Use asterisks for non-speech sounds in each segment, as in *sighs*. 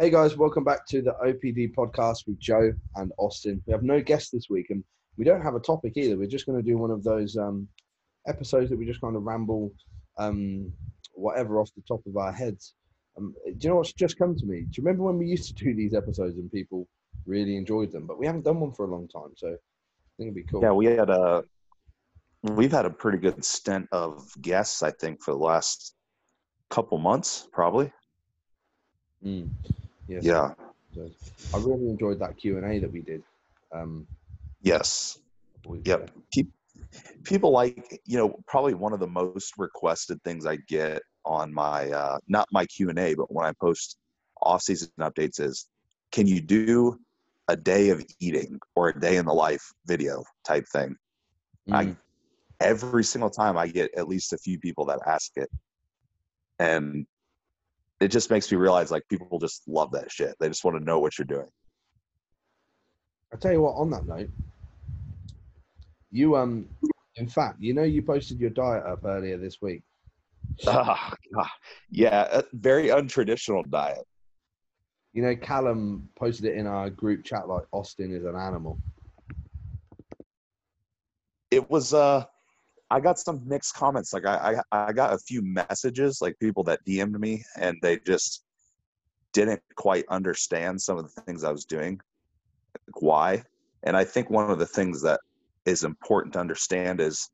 Hey guys, welcome back to the OPD podcast with Joe and Austin. We have no guest this week and we don't have a topic either. We're just going to do one of those um, episodes that we just kind of ramble um, whatever off the top of our heads. Um, do you know what's just come to me? Do you remember when we used to do these episodes and people really enjoyed them? But we haven't done one for a long time, so I think it'd be cool. Yeah, we had a we've had a pretty good stint of guests, I think, for the last couple months, probably. Mm. Yes, Yeah. I really enjoyed that Q and A that we did. Um, Yes. Yep. Pe- People like you know probably one of the most requested things I get on my uh, not my Q and A, but when I post off season updates is, can you do a day of eating or a day in the life video type thing? uh, I- mm, every single time I get at least a few people that ask it. And it just makes me realize like people just love that shit. They just want to know what you're doing. I tell you what. On that note, you um, in fact, you know, you posted your diet up earlier this week. Ah, God. yeah, a very untraditional diet. You know, Callum posted it in our group chat like Austin is an animal. It was uh I got some mixed comments. Like I, I I got a few messages, like people that DM'd me and they just didn't quite understand some of the things I was doing. Like why? And I think one of the things that is important to understand is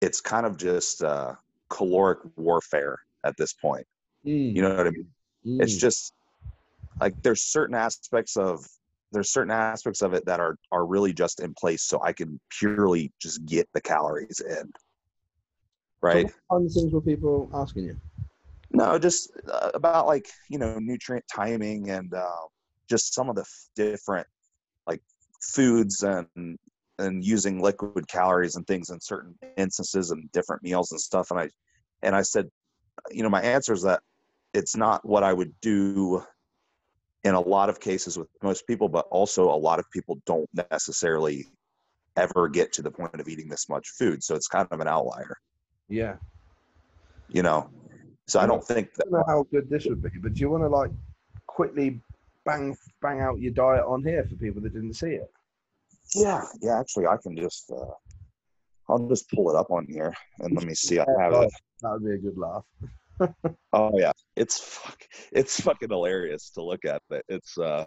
it's kind of just uh caloric warfare at this point. Mm, You know what I mean? It's mm. just like there's certain aspects of there's certain aspects of it that are are really just in place so I can purely just get the calories in. Right? what kind of things were people asking you? No, just uh, about like you know nutrient timing and uh, just some of the f- different like foods and and using liquid calories and things in certain instances and different meals and stuff. And I and I said, you know, my answer is that it's not what I would do in a lot of cases with most people, but also a lot of people don't necessarily ever get to the point of eating this much food. So it's kind of an outlier, Yeah, you know. So I don't think I don't know how good this would be, but do you want to like quickly bang bang out your diet on here for people that didn't see it? Yeah, yeah. Actually, I can just uh, I'll just pull it up on here and let me see. I have it. That would be a good laugh. Oh yeah, it's fuck, it's fucking hilarious to look at. But it's uh,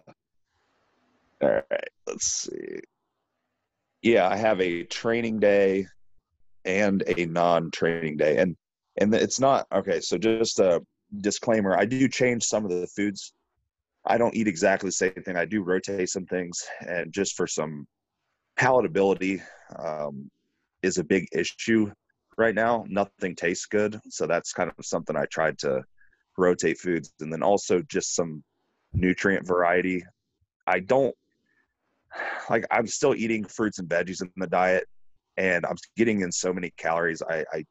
all right. Let's see. Yeah, I have a training day and a non-training day, and and it's not okay. So just a disclaimer: I do change some of the foods. I don't eat exactly the same thing. I do rotate some things, and just for some palatability um, is a big issue right now. Nothing tastes good, so that's kind of something I tried to rotate foods, and then also just some nutrient variety. I don't like. I'm still eating fruits and veggies in the diet, and I'm getting in so many calories. I, I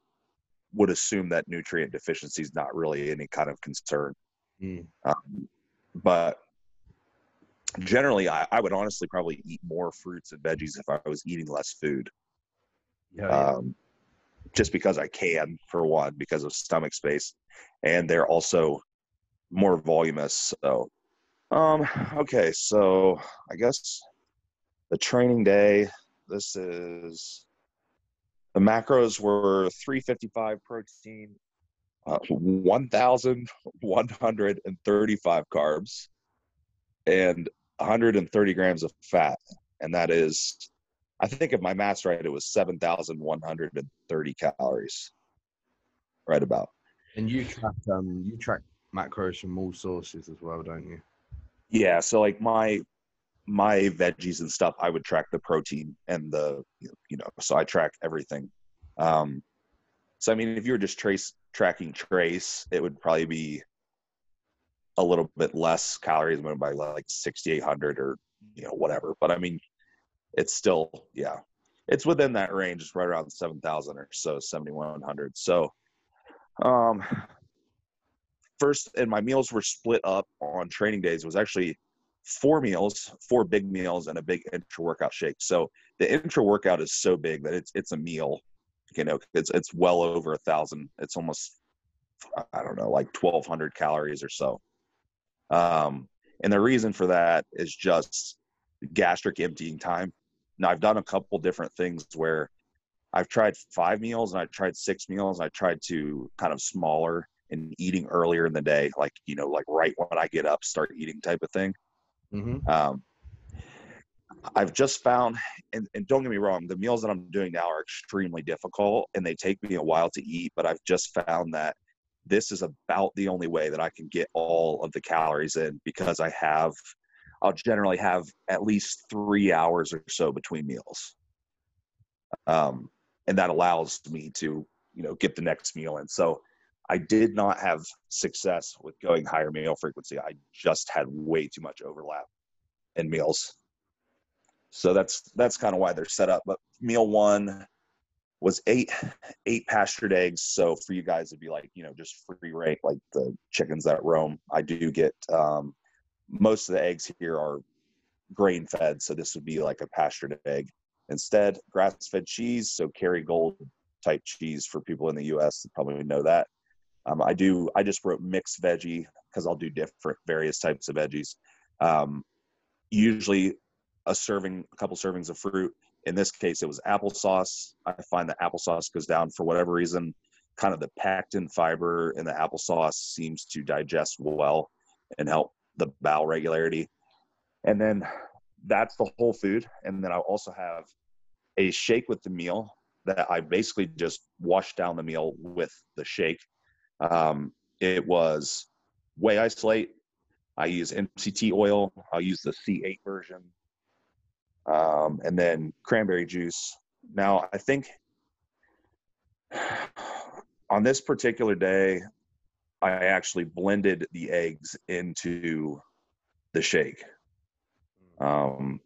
would assume that nutrient deficiency is not really any kind of concern. Mm. Um, but generally, I, I would honestly probably eat more fruits and veggies if I was eating less food. Yeah, yeah. Um, just because I can, for one, because of stomach space, and they're also more voluminous. So, um, okay, so I guess the training day. This is the macros were 355 protein, uh, 1,135 carbs, and 130 grams of fat, and that is I think if my math's right, it was 7,130 calories. Right about. and you track um you track macros from all sources as well, don't you? Yeah. So like my my veggies and stuff, I would track the protein and the you know, so I track everything. Um so I mean if you were just trace tracking trace, it would probably be a little bit less calories, maybe by like 6,800 or you know whatever. But I mean, it's still yeah, it's within that range. It's right around 7,000 or so, 7,100. So, um, first, and my meals were split up on training days. It was actually four meals, four big meals, and a big intra workout shake. So the intra workout is so big that it's it's a meal. You know, it's it's well over a thousand. It's almost I don't know, like 1,200 calories or so. Um, and the reason for that is just gastric emptying time. Now, I've done a couple different things where I've tried five meals and I tried six meals. I tried to kind of smaller and eating earlier in the day, like, you know, like right when I get up, start eating type of thing. Mm-hmm. Um, I've just found, and, and don't get me wrong, the meals that I'm doing now are extremely difficult and they take me a while to eat, but I've just found that this is about the only way that I can get all of the calories in because I have, I'll generally have at least three hours or so between meals. Um, and that allows me to, you know, get the next meal in. So I did not have success with going higher meal frequency. I just had way too much overlap in meals. So that's that's kind of why they're set up. But meal one was eight eight pastured eggs. So for you guys, it'd be like you know just free range, like the chickens that roam. I do get um, most of the eggs here are grain fed, so this would be like a pastured egg. Instead, grass fed cheese, so Kerrygold type cheese for people in the U.S. probably know that. Um, I do. I just wrote mixed veggie because I'll do different various types of veggies. Um, usually a serving, a couple servings of fruit. In this case, it was applesauce. I find that applesauce goes down for whatever reason. Kind of the pectin fiber in the applesauce seems to digest well and help the bowel regularity. And then that's the whole food. And then I also have a shake with the meal that I basically just washed down the meal with the shake. Um, it was whey isolate. I use MCT oil. I'll use the C8 version um, and then cranberry juice. Now, I think *sighs* on this particular day, I actually blended the eggs into the shake. Um,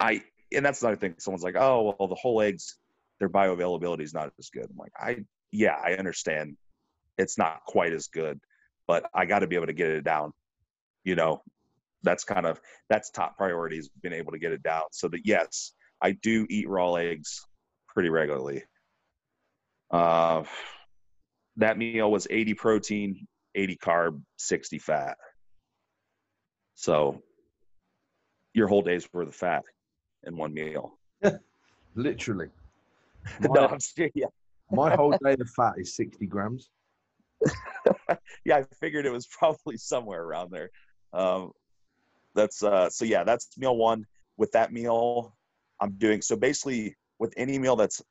I and that's another thing. Someone's like, "Oh, well, the whole eggs, their bioavailability is not as good." I'm like, "I yeah, I understand. It's not quite as good, but I got to be able to get it down. You know, that's kind of that's top priorities being able to get it down so that yes i do eat raw eggs pretty regularly uh, that meal was 80 protein 80 carb 60 fat so your whole day's worth of fat in one meal *laughs* Literally. *laughs* no My, serious yeah. *laughs* my whole day of fat is 60 grams. yeah i figured it was probably somewhere around there um, that's uh so yeah that's meal one with that meal i'm doing so basically with any meal that's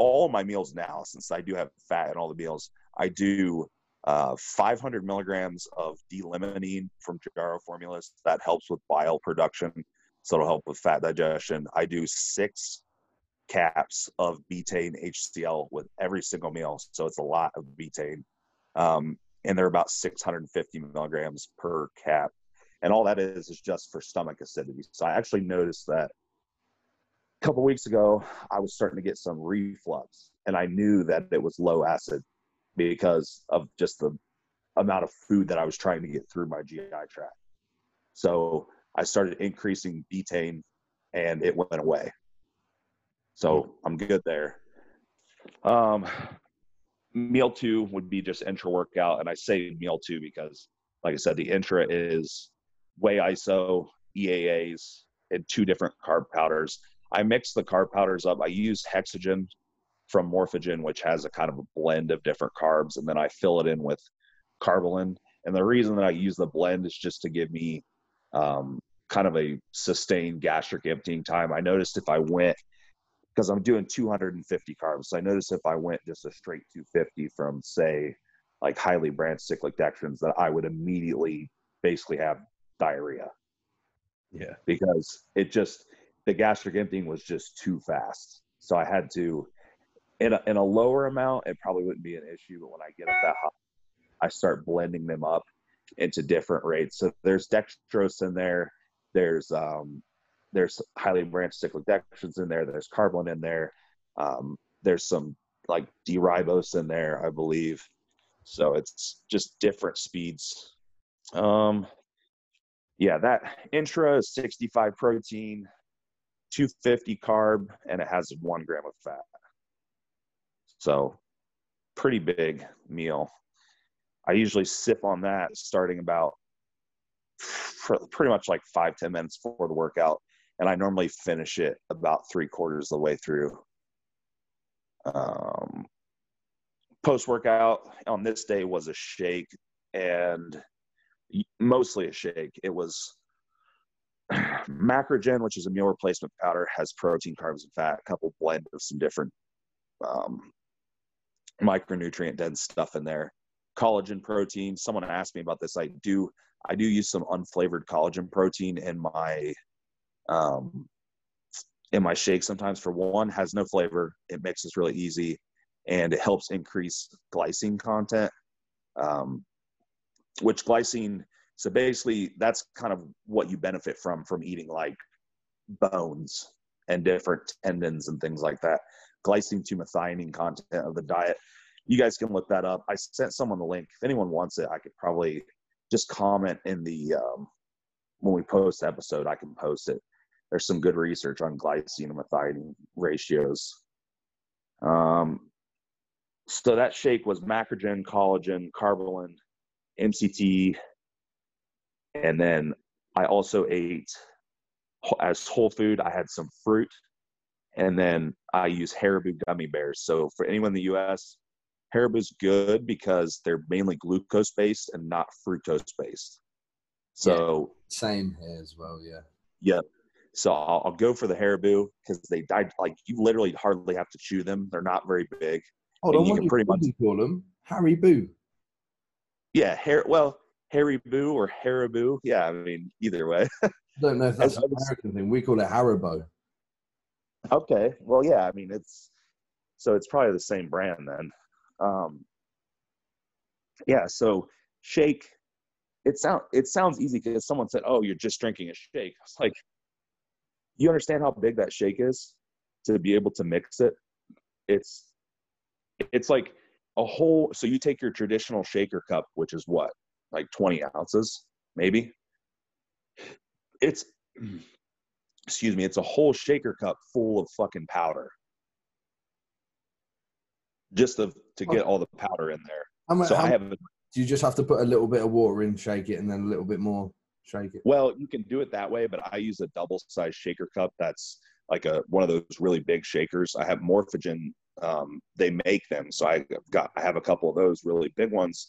all my meals now since i do have fat in all the meals i do uh, 500 milligrams of d-limonene from Jarrow Formulas. That helps with bile production so it'll help with fat digestion. I do six caps of betaine hcl with every single meal so it's a lot of betaine. Um, and they're about 650 milligrams per cap. And all that is is just for stomach acidity. So I actually noticed that a couple weeks ago I was starting to get some reflux, and I knew that it was low acid because of just the amount of food that I was trying to get through my GI tract. So I started increasing betaine, and it went away. So I'm good there. Um, meal two would be just intra workout, and I say meal two because, like I said, the intra is whey iso, EAAs, and two different carb powders. I mix the carb powders up. I use Hexogen from Morphogen, which has a kind of a blend of different carbs, and then I fill it in with Karbolyn. And the reason that I use the blend is just to give me um, kind of a sustained gastric emptying time. I noticed if I went, because I'm doing 250 carbs, so I noticed if I went just a straight 250 from, say, like highly branched cyclic dextrins, that I would immediately basically have diarrhea Yeah. because it just the gastric emptying was just too fast. So I had to in a, in a lower amount, it probably wouldn't be an issue. But when I get up that high, I start blending them up into different rates. So there's dextrose in there. There's um, there's highly branched cyclic dextrins in there. There's Karbolyn in there. Um, there's some like D-ribose in there, I believe. So it's just different speeds. Um, yeah, that intra is 65 protein, 250 carb, and it has one gram of fat. So, pretty big meal. I usually sip on that starting about pretty much like five ten minutes before the workout, and I normally finish it about three quarters of the way through. Um, Post workout on this day was a shake and mostly a shake. It was *clears throat* Macrogen, which is a meal replacement powder, has protein, carbs, and fat, a couple blend of some different um, micronutrient dense stuff in there. Collagen protein. Someone asked me about this. I do I do use some unflavored collagen protein in my um, in my shake sometimes. For one, has no flavor. It mixes really easy, and it helps increase glycine content. Um, which glycine. So basically, that's kind of what you benefit from from eating like bones and different tendons and things like that. Glycine to methionine content of the diet. You guys can look that up. I sent someone the link. If anyone wants it, I could probably just comment in the um, when we post the episode. I can post it. There's some good research on glycine and methionine ratios. Um, so that shake was macrogen, collagen, Karbolyn, MCT, and then I also ate as whole food. I had some fruit, and then I use Haribo gummy bears. So for anyone in the U.S., Haribo's good because they're mainly glucose based and not fructose based. So yeah, same here as well. Yeah. Yeah. So I'll, I'll go for the Haribo because they died like you literally hardly have to chew them. They're not very big. Hold on, you what can pretty much call them Haribo. Yeah, hair. Well, Haribo or Haribo. Yeah, I mean either way. I *laughs* don't know if that's an American thing. We call it Haribo. Okay. Well, yeah. I mean it's so it's probably the same brand then. Um, yeah. So shake. It sound it sounds easy because someone said, "Oh, you're just drinking a shake." It's like, you understand how big that shake is to be able to mix it. It's it's like a whole. So you take your traditional shaker cup, which is what like 20 ounces, maybe. It's excuse me, it's a whole shaker cup full of fucking powder just to, to get all the powder in there. How so how, I have. Do you just have to put a little bit of water in, shake it, and then a little bit more, shake it? Well, you can do it that way, but I use a double size shaker cup. That's like a one of those really big shakers. I have Morphogen. Um, they make them, so I got I have a couple of those really big ones.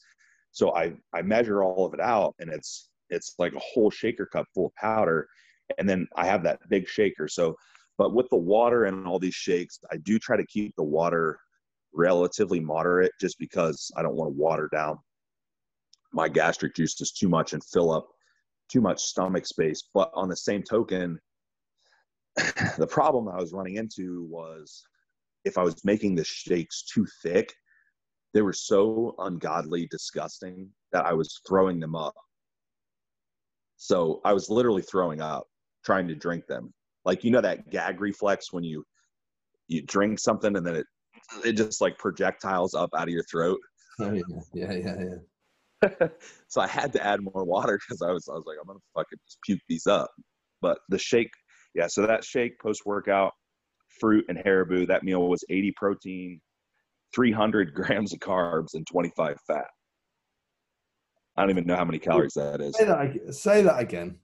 So I I measure all of it out, and it's it's like a whole shaker cup full of powder, and then I have that big shaker. So, but with the water and all these shakes, I do try to keep the water relatively moderate just because I don't want to water down my gastric juices too much and fill up too much stomach space. But on the same token, *sighs* the problem I was running into was if I was making the shakes too thick, they were so ungodly disgusting that I was throwing them up. So I was literally throwing up trying to drink them. Like you know that gag reflex when you you drink something and then it it just like projectiles up out of your throat. Oh, yeah, yeah, yeah, yeah. *laughs* so I had to add more water because I was I was like I'm gonna fucking just puke these up. But the shake, yeah. So that shake post workout, fruit and Haribo. That meal was 80 protein, 300 *laughs* grams of carbs, and 25 fat. I don't even know how many calories that is. Say that, say that again.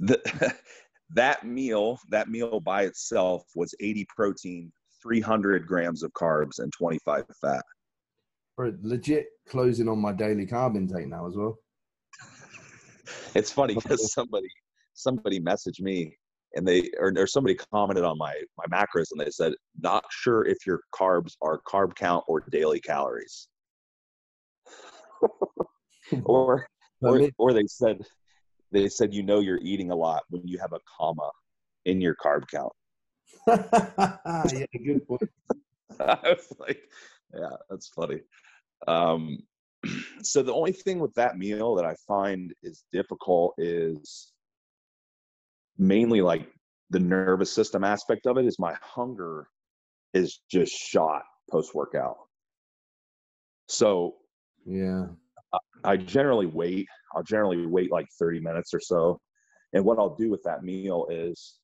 The, *laughs* that meal, that meal by itself was 80 protein, 300 grams of carbs, and 25 fat. For legit closing on my daily carb intake now as well. *laughs* it's funny because somebody somebody messaged me and they or, or somebody commented on my my macros and they said not sure if your carbs are carb count or daily calories *laughs* or or, or they said they said you know you're eating a lot when you have a comma in your carb count. *laughs* yeah, good point. *laughs* I was like, yeah, that's funny. Um, *clears throat* so the only thing with that meal that I find is difficult is mainly like the nervous system aspect of it is my hunger is just shot post workout. So yeah, I generally wait. I'll generally wait like 30 minutes or so. And what I'll do with that meal is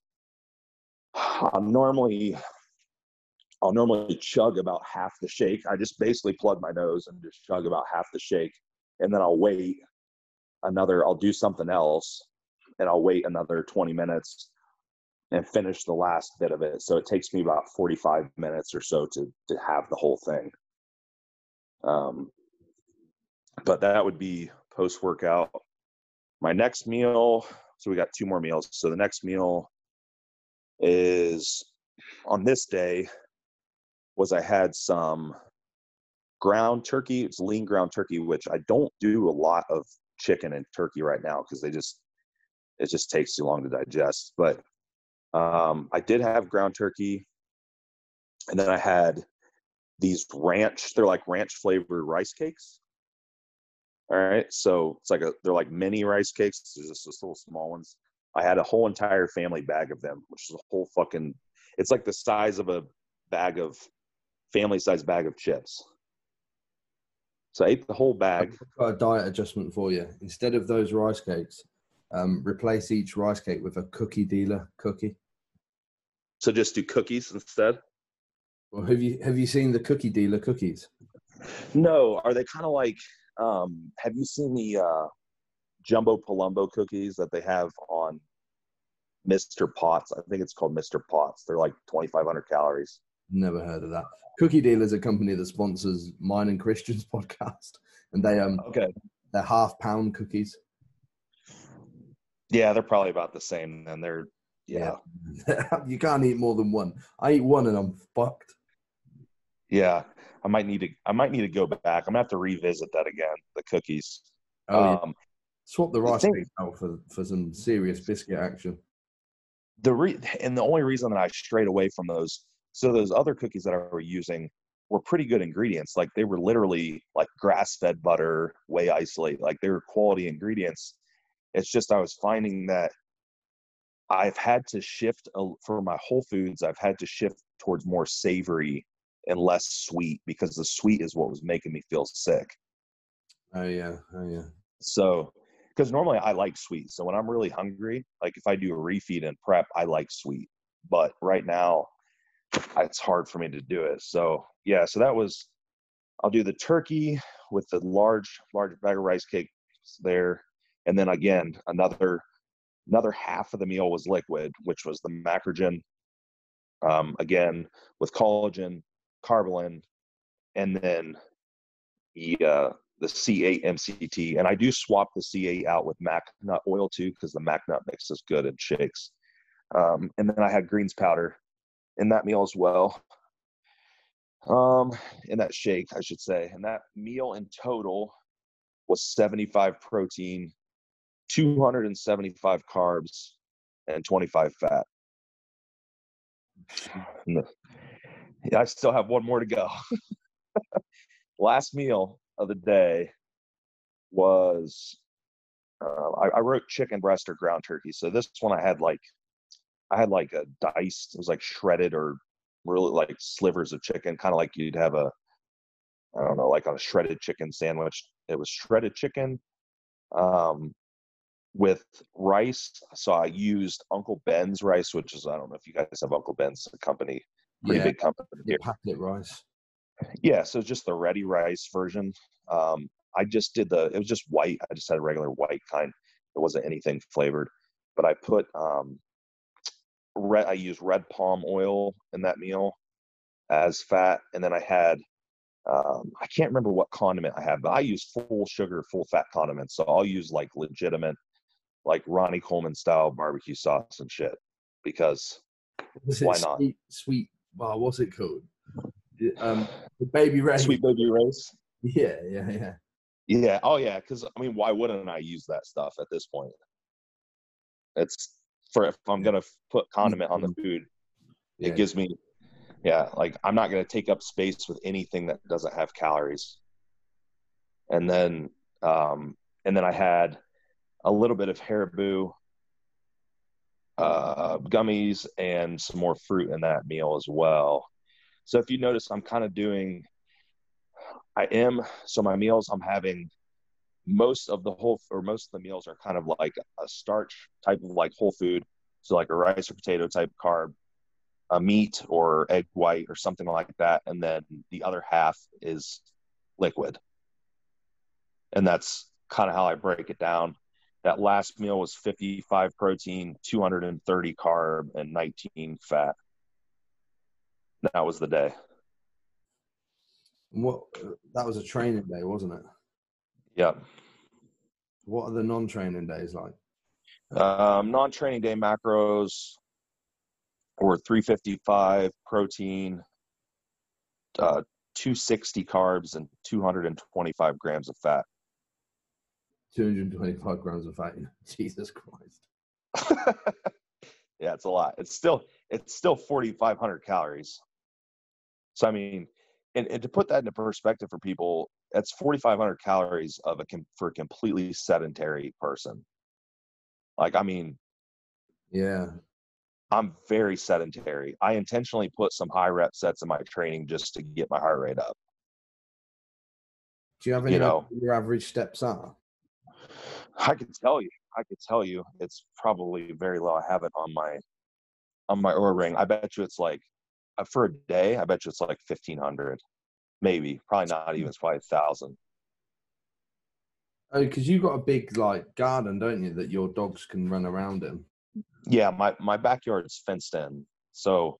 I'll normally I'll normally chug about half the shake. I just basically plug my nose and just chug about half the shake. And then I'll wait another I'll do something else and I'll wait another 20 minutes and finish the last bit of it. So it takes me about 45 minutes or so to to have the whole thing. Um but that would be post workout. My next meal, so we got two more meals. So the next meal is on this day was I had some ground turkey. It's lean ground turkey, which I don't do a lot of chicken and turkey right now because they just it just takes too long to digest. But um, I did have ground turkey, and then I had these ranch. They're like ranch flavored rice cakes. All right, so it's like a they're like mini rice cakes. There's just, just little small ones. I had a whole entire family bag of them, which is a whole fucking. It's like the size of a bag of family size bag of chips. So I ate the whole bag. A diet adjustment for you. Instead of those rice cakes, um, replace each rice cake with a cookie dealer cookie. So just do cookies instead. Well, have you have you seen the cookie dealer cookies? No, are they kind of like? Um, have you seen the uh, jumbo palumbo cookies that they have on Mr. Potts? I think it's called Mr. Potts. They're like 2,500 calories. Never heard of that. Cookie Dealer is a company that sponsors mine and Christian's *laughs* podcast, and they um Okay. they're half pound cookies. Yeah, they're probably about the same. And they're yeah, *laughs* you can't eat more than one. I eat one and I'm fucked. yeah. I might need to. I might need to go back. I'm gonna have to revisit that again. The cookies. Oh, yeah. um, Swap the rice thing- out for for some serious biscuit action. the re- and the only reason that I strayed away from those, so those other cookies that I were using were pretty good ingredients. Like they were literally like grass-fed butter, whey isolate. Like they were quality ingredients. It's just I was finding that I've had to shift a, for my whole foods. I've had to shift towards more savory and less sweet because the sweet is what was making me feel sick. Oh yeah, oh yeah. So, because normally I like sweet. So when I'm really hungry, like if I do a refeed and prep, I like sweet. But right now, it's hard for me to do it. So yeah, so that was. I'll do the turkey with the large, large bag of rice cakes there, and then again another, another half of the meal was liquid, which was the macrogen. Um, again with collagen, Karbolyn, and then the uh, the C8 MCT, and I do swap the C8 out with mac nut oil too because the mac nut makes us good in shakes. Um, and then I had greens powder in that meal as well. Um, in that shake, I should say, and that meal in total was 75 protein, 275 carbs, and 25 fat. Yeah, I still have one more to go. *laughs* Last meal of the day was uh, I, I wrote chicken breast or ground turkey. So this one I had like I had like a diced, it was like shredded or really like slivers of chicken, kind of like you'd have a I don't know, like on a shredded chicken sandwich. It was shredded chicken um, with rice. So I used Uncle Ben's rice, which is I don't know if you guys have Uncle Ben's a company, pretty yeah, big company here. packet rice. Yeah, so just the ready rice version. Um, I just did the. It was just white. I just had a regular white kind. It wasn't anything flavored, but I put um, red. I used red palm oil in that meal as fat, and then I had. Um, I can't remember what condiment I have, but I use full sugar, full fat condiments. So I'll use like legitimate, like Ronnie Coleman style barbecue sauce and shit, because Was Why not? Sweet, sweet. Well, what's it called? Um, the baby Ray. Sweet Baby Ray's. Yeah, yeah, yeah. Yeah. Oh, yeah. Because I mean, why wouldn't I use that stuff at this point? It's for if I'm gonna put condiment on the food, yeah. it gives me, yeah. Like I'm not gonna take up space with anything that doesn't have calories. And then, um, and then I had a little bit of Haribo uh, gummies and some more fruit in that meal as well. So if you notice, I'm kind of doing. I am so my meals. I'm having most of the whole or most of the meals are kind of like a starch type of like whole food so like a rice or potato type carb a meat or egg white or something like that and then the other half is liquid and that's kind of how I break it down. That last meal was 55 protein, 230 carb, and 19 fat. That was the day. What that was a training day, wasn't it? Yep. What are the non-training days like? Um, non-training day macros were 355 protein, uh, 260 carbs, and 225 grams of fat. 225 grams of fat. *laughs* Jesus Christ. *laughs* yeah, it's a lot. It's still it's still 4,500 calories. So I mean, and, and to put that into perspective for people, that's 4,500 calories of a for a completely sedentary person. Like, I mean, yeah, I'm very sedentary. I intentionally put some high rep sets in my training just to get my heart rate up. Do you have any you know, your average steps are? I can tell you. I could tell you it's probably very low. I have it on my on my Oura ring. I bet you it's like uh, for a day. I bet you it's like fifteen hundred, maybe. Probably not even. It's probably a thousand. Oh, because you've got a big like garden, don't you, that your dogs can run around in? Yeah, my my backyard's fenced in, so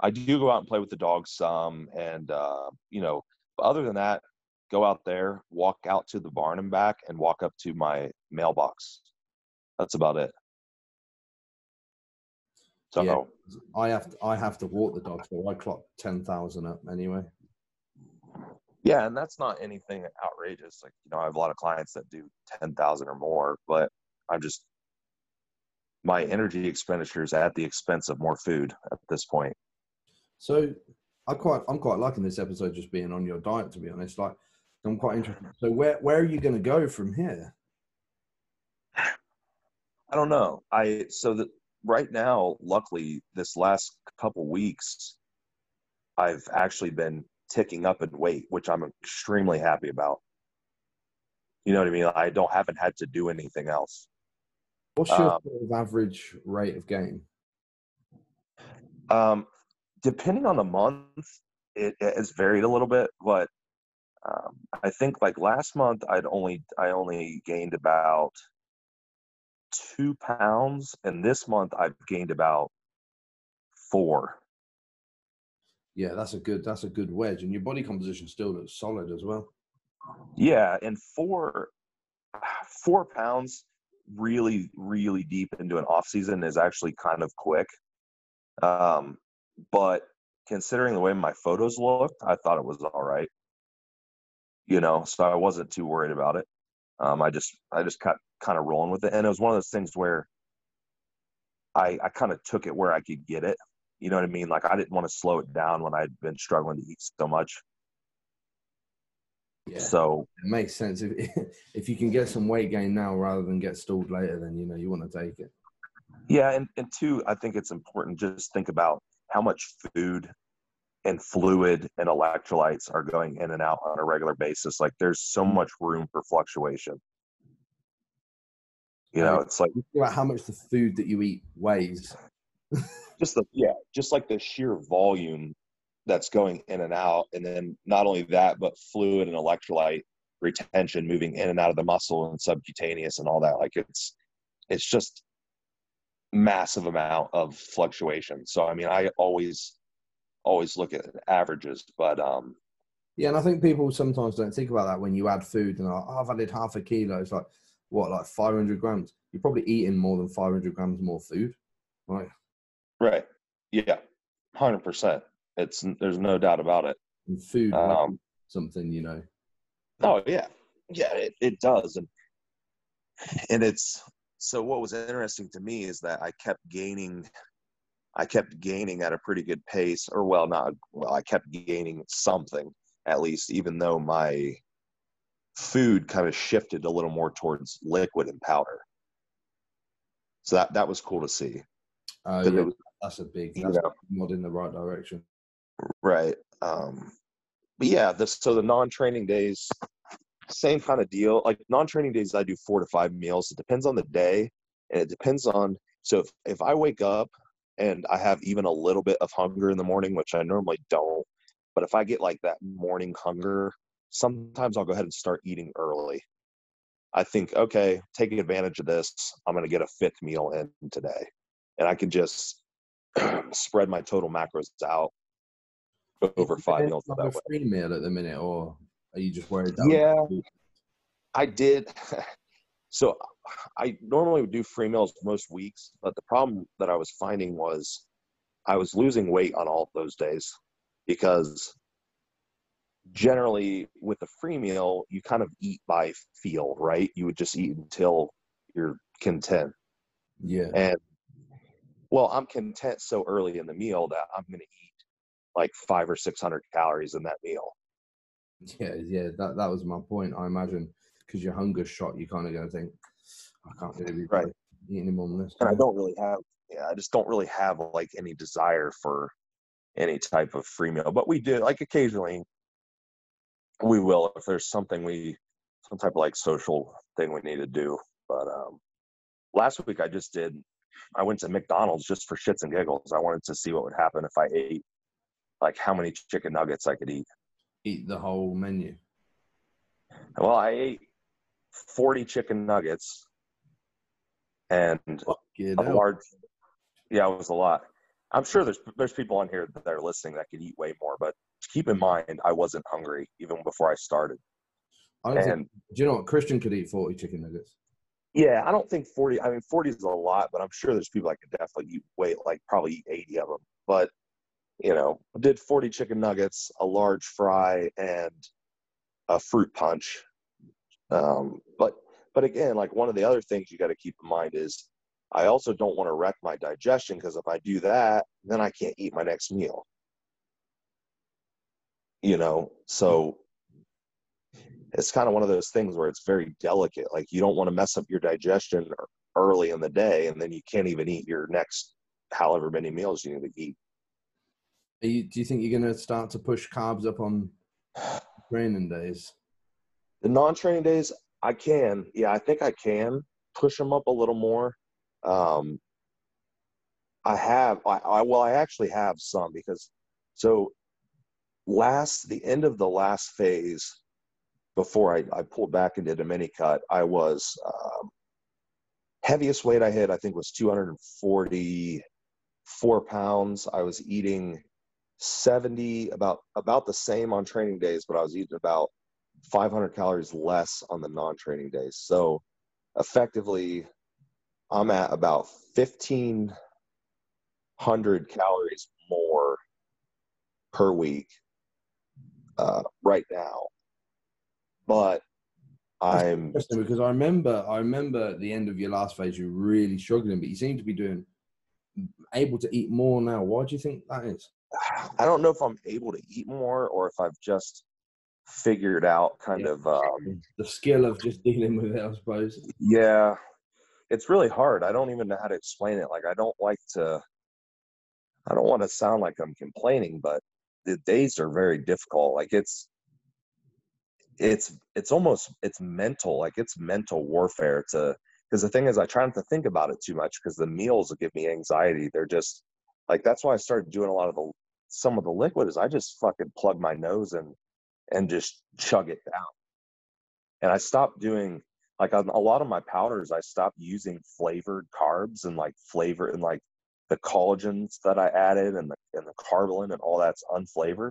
I do go out and play with the dogs some, and uh, you know, other than that, go out there, walk out to the barn and back, and walk up to my mailbox. That's about it. So yeah, I have to, I have to walk the dog, so I clock ten thousand up anyway. Yeah, and that's not anything outrageous. Like you know, I have a lot of clients that do ten thousand or more, but I'm just my energy expenditures at the expense of more food at this point. So I quite I'm quite liking this episode just being on your diet to be honest. Like I'm quite interested. So where where are you going to go from here? I don't know. I so that right now, luckily, this last couple weeks, I've actually been ticking up in weight, which I'm extremely happy about. You know what I mean? I don't haven't had to do anything else. What's your um, sort of average rate of gain? Um, depending on the month, it, it has varied a little bit, but um, I think like last month I'd only I only gained about two pounds, and this month I've gained about four. Yeah, that's a good that's a good wedge, and your body composition still looks solid as well. Yeah, and four four pounds really really deep into an off season is actually kind of quick. Um, but considering the way my photos looked, I thought it was all right you know, so I wasn't too worried about it. Um, I just I just got kind of rolling with it, and it was one of those things where I I kind of took it where I could get it. You know what I mean? Like I didn't want to slow it down when I'd been struggling to eat so much. Yeah. So it makes sense if *laughs* if you can get some weight gain now rather than get stalled later, then you know you want to take it. Yeah, and and two, I think it's important just think about how much food and fluid and electrolytes are going in and out on a regular basis. Like there's so much room for fluctuation. You know, it's like about how much the food that you eat weighs. *laughs* just the yeah, just like the sheer volume that's going in and out, and then not only that, but fluid and electrolyte retention moving in and out of the muscle and subcutaneous and all that. Like it's it's just massive amount of fluctuation. So I mean, I always always look at averages, but um, yeah, and I think people sometimes don't think about that when you add food and like, oh, I've added half a kilo. It's like what, like 500 grams? You're probably eating more than 500 grams more food, right? Right. Yeah, hundred percent. It's there's no doubt about it. And food, um, something you know. Oh yeah, yeah, it, it does, and and it's so. What was interesting to me is that I kept gaining I kept gaining at a pretty good pace, or well, not well, I kept gaining something at least, even though my food kind of shifted a little more towards liquid and powder. So that that was cool to see. Uh, yeah, was, that's a big that's you know, not in the right direction. Right. Um, but yeah, the, so the non-training days, same kind of deal. Like non-training days, I do four to five meals. It depends on the day, and it depends on. So if, if I wake up and I have even a little bit of hunger in the morning, which I normally don't. But if I get like that morning hunger, sometimes I'll go ahead and start eating early. I think, okay, taking advantage of this, I'm going to get a fifth meal in today. And I can just *clears throat* spread my total macros out over five meals that a way. free meal at the minute, or are you just worried? Yeah. I did. *laughs* So I normally would do free meals most weeks, but the problem that I was finding was I was losing weight on all those days because generally with a free meal, you kind of eat by feel, right? You would just eat until you're content. Yeah. And well, I'm content so early in the meal that I'm going to eat like five or 600 calories in that meal. Yeah, yeah, that that was my point. I imagine because your hunger shot, you kind of to think, I can't really be Right. eating any more than this. and I don't really have yeah, I just don't really have like any desire for any type of free meal. But we do like occasionally we will if there's something we some type of like social thing we need to do. But um last week I just did I went to McDonald's just for shits and giggles. I wanted to see what would happen if I ate like how many chicken nuggets I could eat. eat the whole menu. Well, I ate 40 chicken nuggets and Yeah, a large yeah it was a lot. I'm sure there's there's people on here that are listening that could eat way more but keep in mind i wasn't hungry even before i started. I think, and do you know what? Christian could eat forty chicken nuggets? yeah i don't think 40 i mean 40 is a lot but i'm sure there's people that could definitely eat way like probably eat 80 of them but you know did 40 chicken nuggets a large fry and a fruit punch um but but again like one of the other things you got to keep in mind is I also don't want to wreck my digestion because if I do that, then I can't eat my next meal. You know, so it's kind of one of those things where it's very delicate. Like you don't want to mess up your digestion early in the day, and then you can't even eat your next however many meals you need to eat. You, do you think you're going to start to push carbs up on *sighs* training days? The non-training days, I can. Yeah, I think I can push them up a little more. Um, I have. I, I well, I actually have some because so last the end of the last phase before I, I pulled back and did a mini cut, I was um, heaviest weight I hit I think was 244 pounds. I was eating 70 about about the same on training days, but I was eating about 500 calories less on the non-training days. So effectively, I'm at about 1,500 calories more per week uh, right now. But I'm Interesting because I remember, I remember at the end of your last phase, you were really struggling, but you seem to be doing able to eat more now. Why do you think that is? *sighs* I don't know if I'm able to eat more or if I've just figured out kind Yeah. of um, The skill of just dealing with it, I suppose. yeah. It's really hard. I don't even know how to explain it. Like i don't like to i don't want to sound like i'm complaining but the days are very difficult. Like it's it's it's almost it's mental like it's mental warfare to because the thing is i try not to think about it too much because the meals will give me anxiety. They're just like that's why i started doing a lot of the some of the liquid is i just fucking plug my nose and and just chug it down. And i stopped doing like on a lot of my powders i stopped using flavored carbs and like flavor and like the collagens that i added and the and the Karbolyn and all that's unflavored.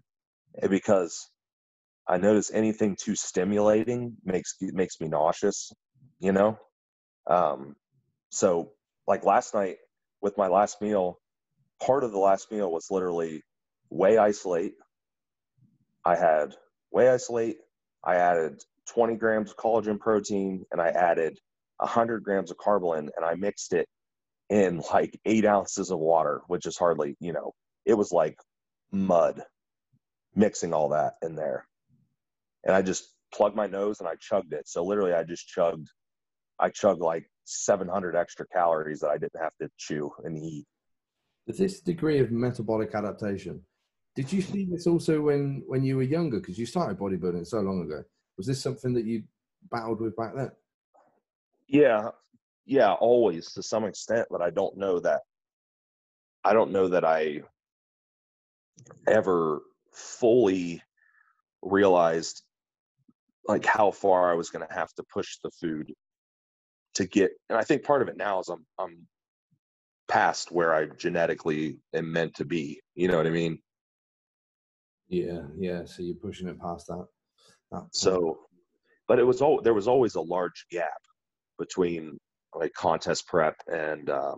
Because i notice anything too stimulating makes makes me nauseous you know? Um so like last night with my last meal part of the last meal was literally whey isolate. I had whey isolate i added 20 grams of collagen protein and I added 100 grams of Karbolyn and I mixed it in like eight ounces of water, which is hardly, you know, it was like mud mixing all that in there. And I just plugged my nose and I chugged it. So literally, I just chugged, I chugged like 700 extra calories that I didn't have to chew and eat. This degree of metabolic adaptation, did you see this also when when you were younger? Because you started bodybuilding so long ago. Was this something that you battled with back then? Yeah. Yeah, always to some extent, but I don't know that I don't know that I ever fully realized like how far I was going to have to push the food to get. And I think part of it now is I'm I'm past where I genetically am meant to be. You know what I mean? Yeah, yeah. So you're pushing it past that. that so, but it was all there was always a large gap between like contest prep and um,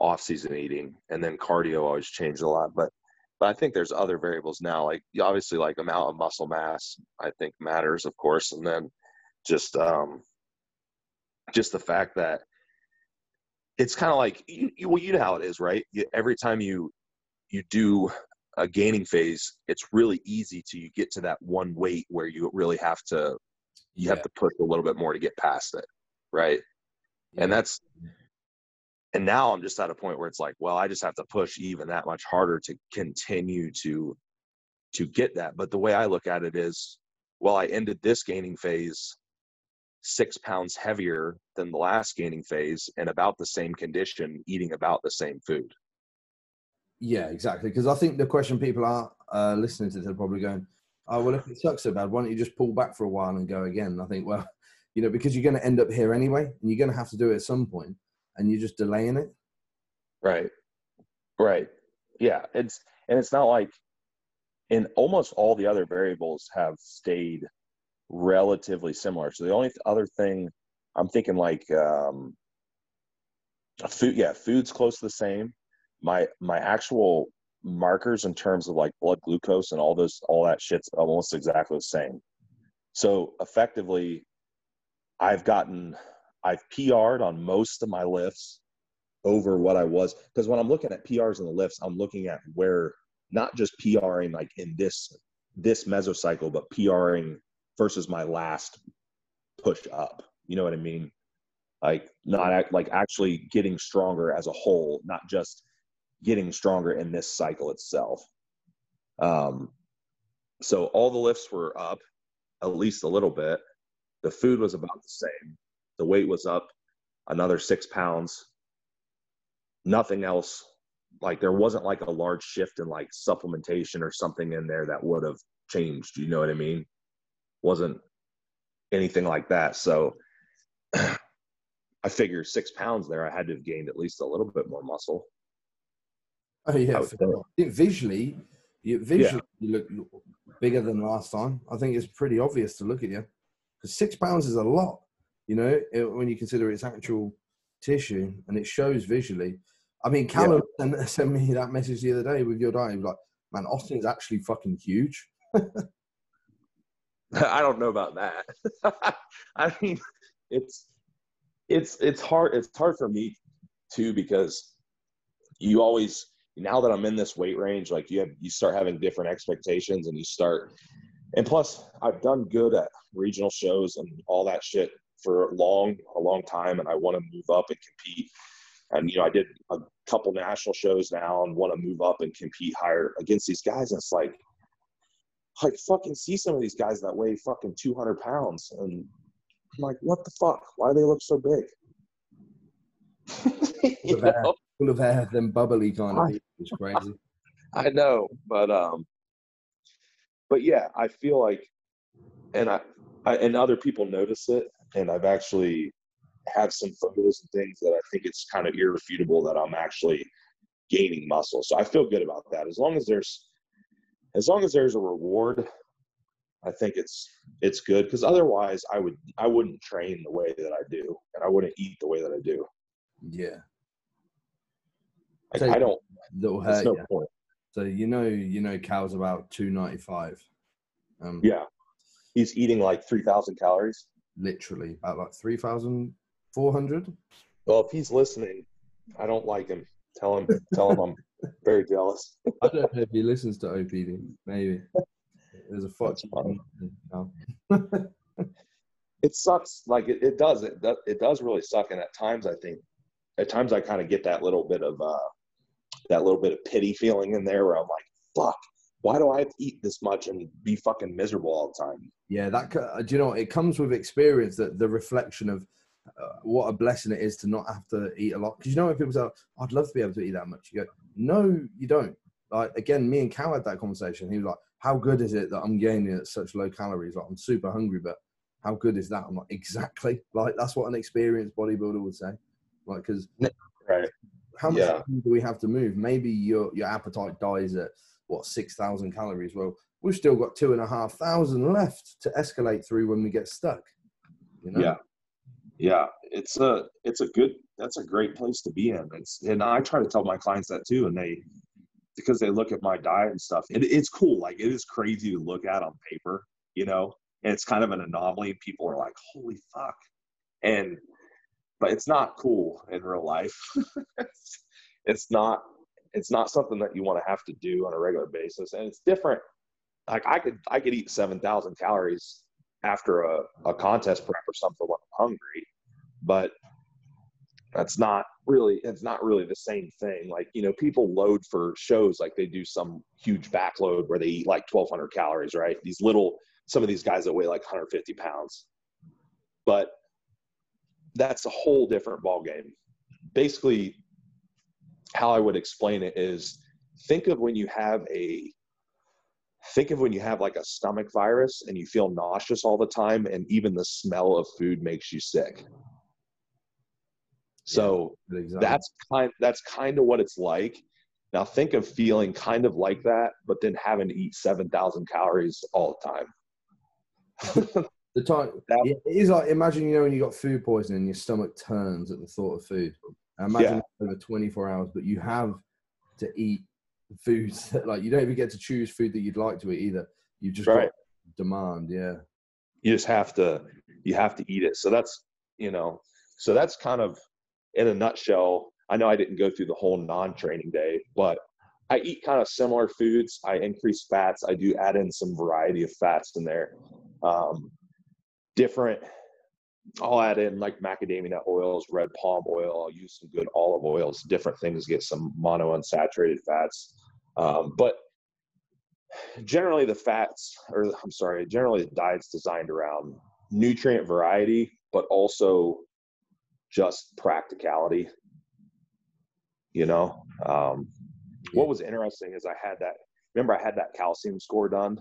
off season eating, and then cardio always changed a lot. But but I think there's other variables now, like obviously like amount of muscle mass. I think matters, of course, and then just um, just the fact that it's kind of like you, you, well, you know how it is, right? You, every time you you do a gaining phase, it's really easy to you get to that one weight where you really have to you yeah. have to push a little bit more to get past it, right? Yeah. And that's and now I'm just at a point where it's like, well, I just have to push even that much harder to continue to to get that. But the way I look at it is, well, I ended this gaining phase six pounds heavier than the last gaining phase and about the same condition, eating about the same food. Yeah, exactly. Because I think the question people are uh, listening to, they're probably going, "Oh, well, if it sucks so bad, why don't you just pull back for a while and go again?" I think, well, *laughs* you know, because you're going to end up here anyway, and you're going to have to do it at some point and you're just delaying it. Right. Right. Yeah. It's and it's not like in almost all the other variables have stayed relatively similar. So the only other thing I'm thinking like um food yeah, food's close to the same. My my actual markers in terms of like blood glucose and all those all that shit's almost exactly the same. So effectively I've gotten I've PR'd on most of my lifts over what I was. Because when I'm looking at PRs in the lifts, I'm looking at where not just PRing like in this this mesocycle, but PRing versus my last push up. You know what I mean? Like not like actually getting stronger as a whole, not just getting stronger in this cycle itself. Um, so all the lifts were up at least a little bit. The food was about the same. The weight was up another six pounds. Nothing else. Like there wasn't like a large shift in like supplementation or something in there that would have changed. You know what I mean? Wasn't anything like that. So *clears throat* I figure six pounds there, I had to have gained at least a little bit more muscle. Oh yeah, visually, you, visually yeah. you look bigger than last time. I think it's pretty obvious to look at you because six pounds is a lot you know, it, when you consider its actual tissue and it shows visually. I mean, Callum *laughs* yeah. sent, me that message the other day with your diet. He was like, man, Austin's actually fucking huge. *laughs* *laughs* I don't know about that. I mean, it's it's it's hard it's hard for me too because you always now that I'm in this weight range, like you have you start having different expectations and you start and plus I've done good at regional shows and all that shit for a long, a long time, and I want to move up and compete. And you know, I did a couple national shows now, and want to move up and compete higher against these guys. And it's like, like fucking see some of these guys that weigh fucking 200 pounds, and I'm like, what the fuck? Why do they look so big? full, of hair, full of hair, them bubbly kind of people. It's crazy. *laughs* I know, but um, but yeah, I feel like, and I, I and other people notice it, and I've actually had some photos and things that I think it's kind of irrefutable that I'm actually gaining muscle. So I feel good about that. As long as there's as long as there's a reward, I think it's it's good because otherwise I would I wouldn't train the way that I do and I wouldn't eat the way that I do. Yeah. Like, so I don't. There's no point. So you know, you know, Cal's about two ninety five. Um, yeah, he's eating like three thousand calories literally about like 3,400. Well, if he's listening, I don't like him. Tell him, tell him I'm *laughs* very jealous. I don't know if he listens to OPD. Maybe there's a fuck. *laughs* it sucks. Like it, it does. It, it does really suck. And at times, I think, at times, I kind of get that little bit of uh, that little bit of pity feeling in there, where I'm like, fuck why do I have to eat this much and be fucking miserable all the time? Yeah, that uh, do you know it comes with experience that the reflection of uh, what a blessing it is to not have to eat a lot. Because you know when people say, "I'd love to be able to eat that much," you go, "No, you don't." Like again, me and Cal had that conversation. He was like, how good is it that I'm gaining at such low calories? Like I'm super hungry, but how good is that? I'm like, exactly. Like that's what an experienced bodybuilder would say. Like, because *laughs* right. How much Yeah. do we have to move? Maybe your your appetite dies at what six thousand calories. Well, we've still got two and a half thousand left to escalate through when we get stuck. You know? Yeah. Yeah. It's a it's a good that's a great place to be in. It's and I try to tell my clients that too, and they because they look at my diet and stuff. It, it's cool. Like it is crazy to look at on paper, you know. And it's kind of an anomaly. People are like, "Holy fuck!" And but it's not cool in real life. *laughs* it's, not. It's not something that you want to have to do on a regular basis, and it's different. Like I could I could eat seven thousand calories after a, a contest prep or something when I'm hungry, but that's not really it's not really the same thing. Like you know, people load for shows like they do some huge backload where they eat like 1,200 calories, right? These little some of these guys that weigh like 150 pounds, but that's a whole different ballgame. Basically, how I would explain it is think of when you have a think of when you have like a stomach virus and you feel nauseous all the time and even the smell of food makes you sick so Good example. that's kind that's kind of what it's like now think of feeling kind of like that but then having to eat 7000 calories all the time *laughs* the time. Yeah, it is like imagine you know when you got food poisoning, your stomach turns at the thought of food. Imagine over 24 hours, but you have to eat foods *laughs* that like you don't even get to choose food that you'd like to eat either. You just Right. demand. Yeah. you just have to you have to eat it so that's you know so that's kind of in a nutshell i know i didn't go through the whole non-training day but i eat kind of similar foods i increase fats i do add in some variety of fats in there um, different i'll add in like macadamia nut oils red palm oil i'll use some good olive oils different things get some monounsaturated fats um, but generally the fats or i'm sorry generally the diet's designed around nutrient variety but also just practicality you know um, what was interesting is i had that remember i had that calcium score done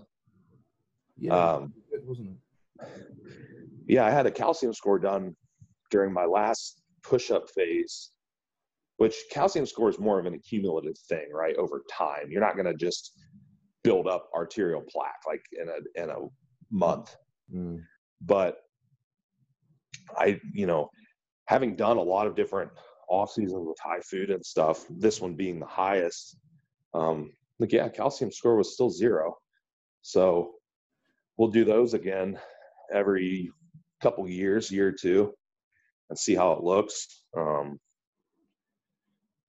Yeah. um, good, wasn't it? Yeah, I had a calcium score done during my last push-up phase, which calcium score is more of an accumulative thing, right? Over time, you're not going to just build up arterial plaque like in a in a month. Mm. But I, you know, having done a lot of different off seasons with high food and stuff, this one being the highest, um, like yeah, calcium score was still zero. So we'll do those again every couple years, year or two, and see how it looks. Um,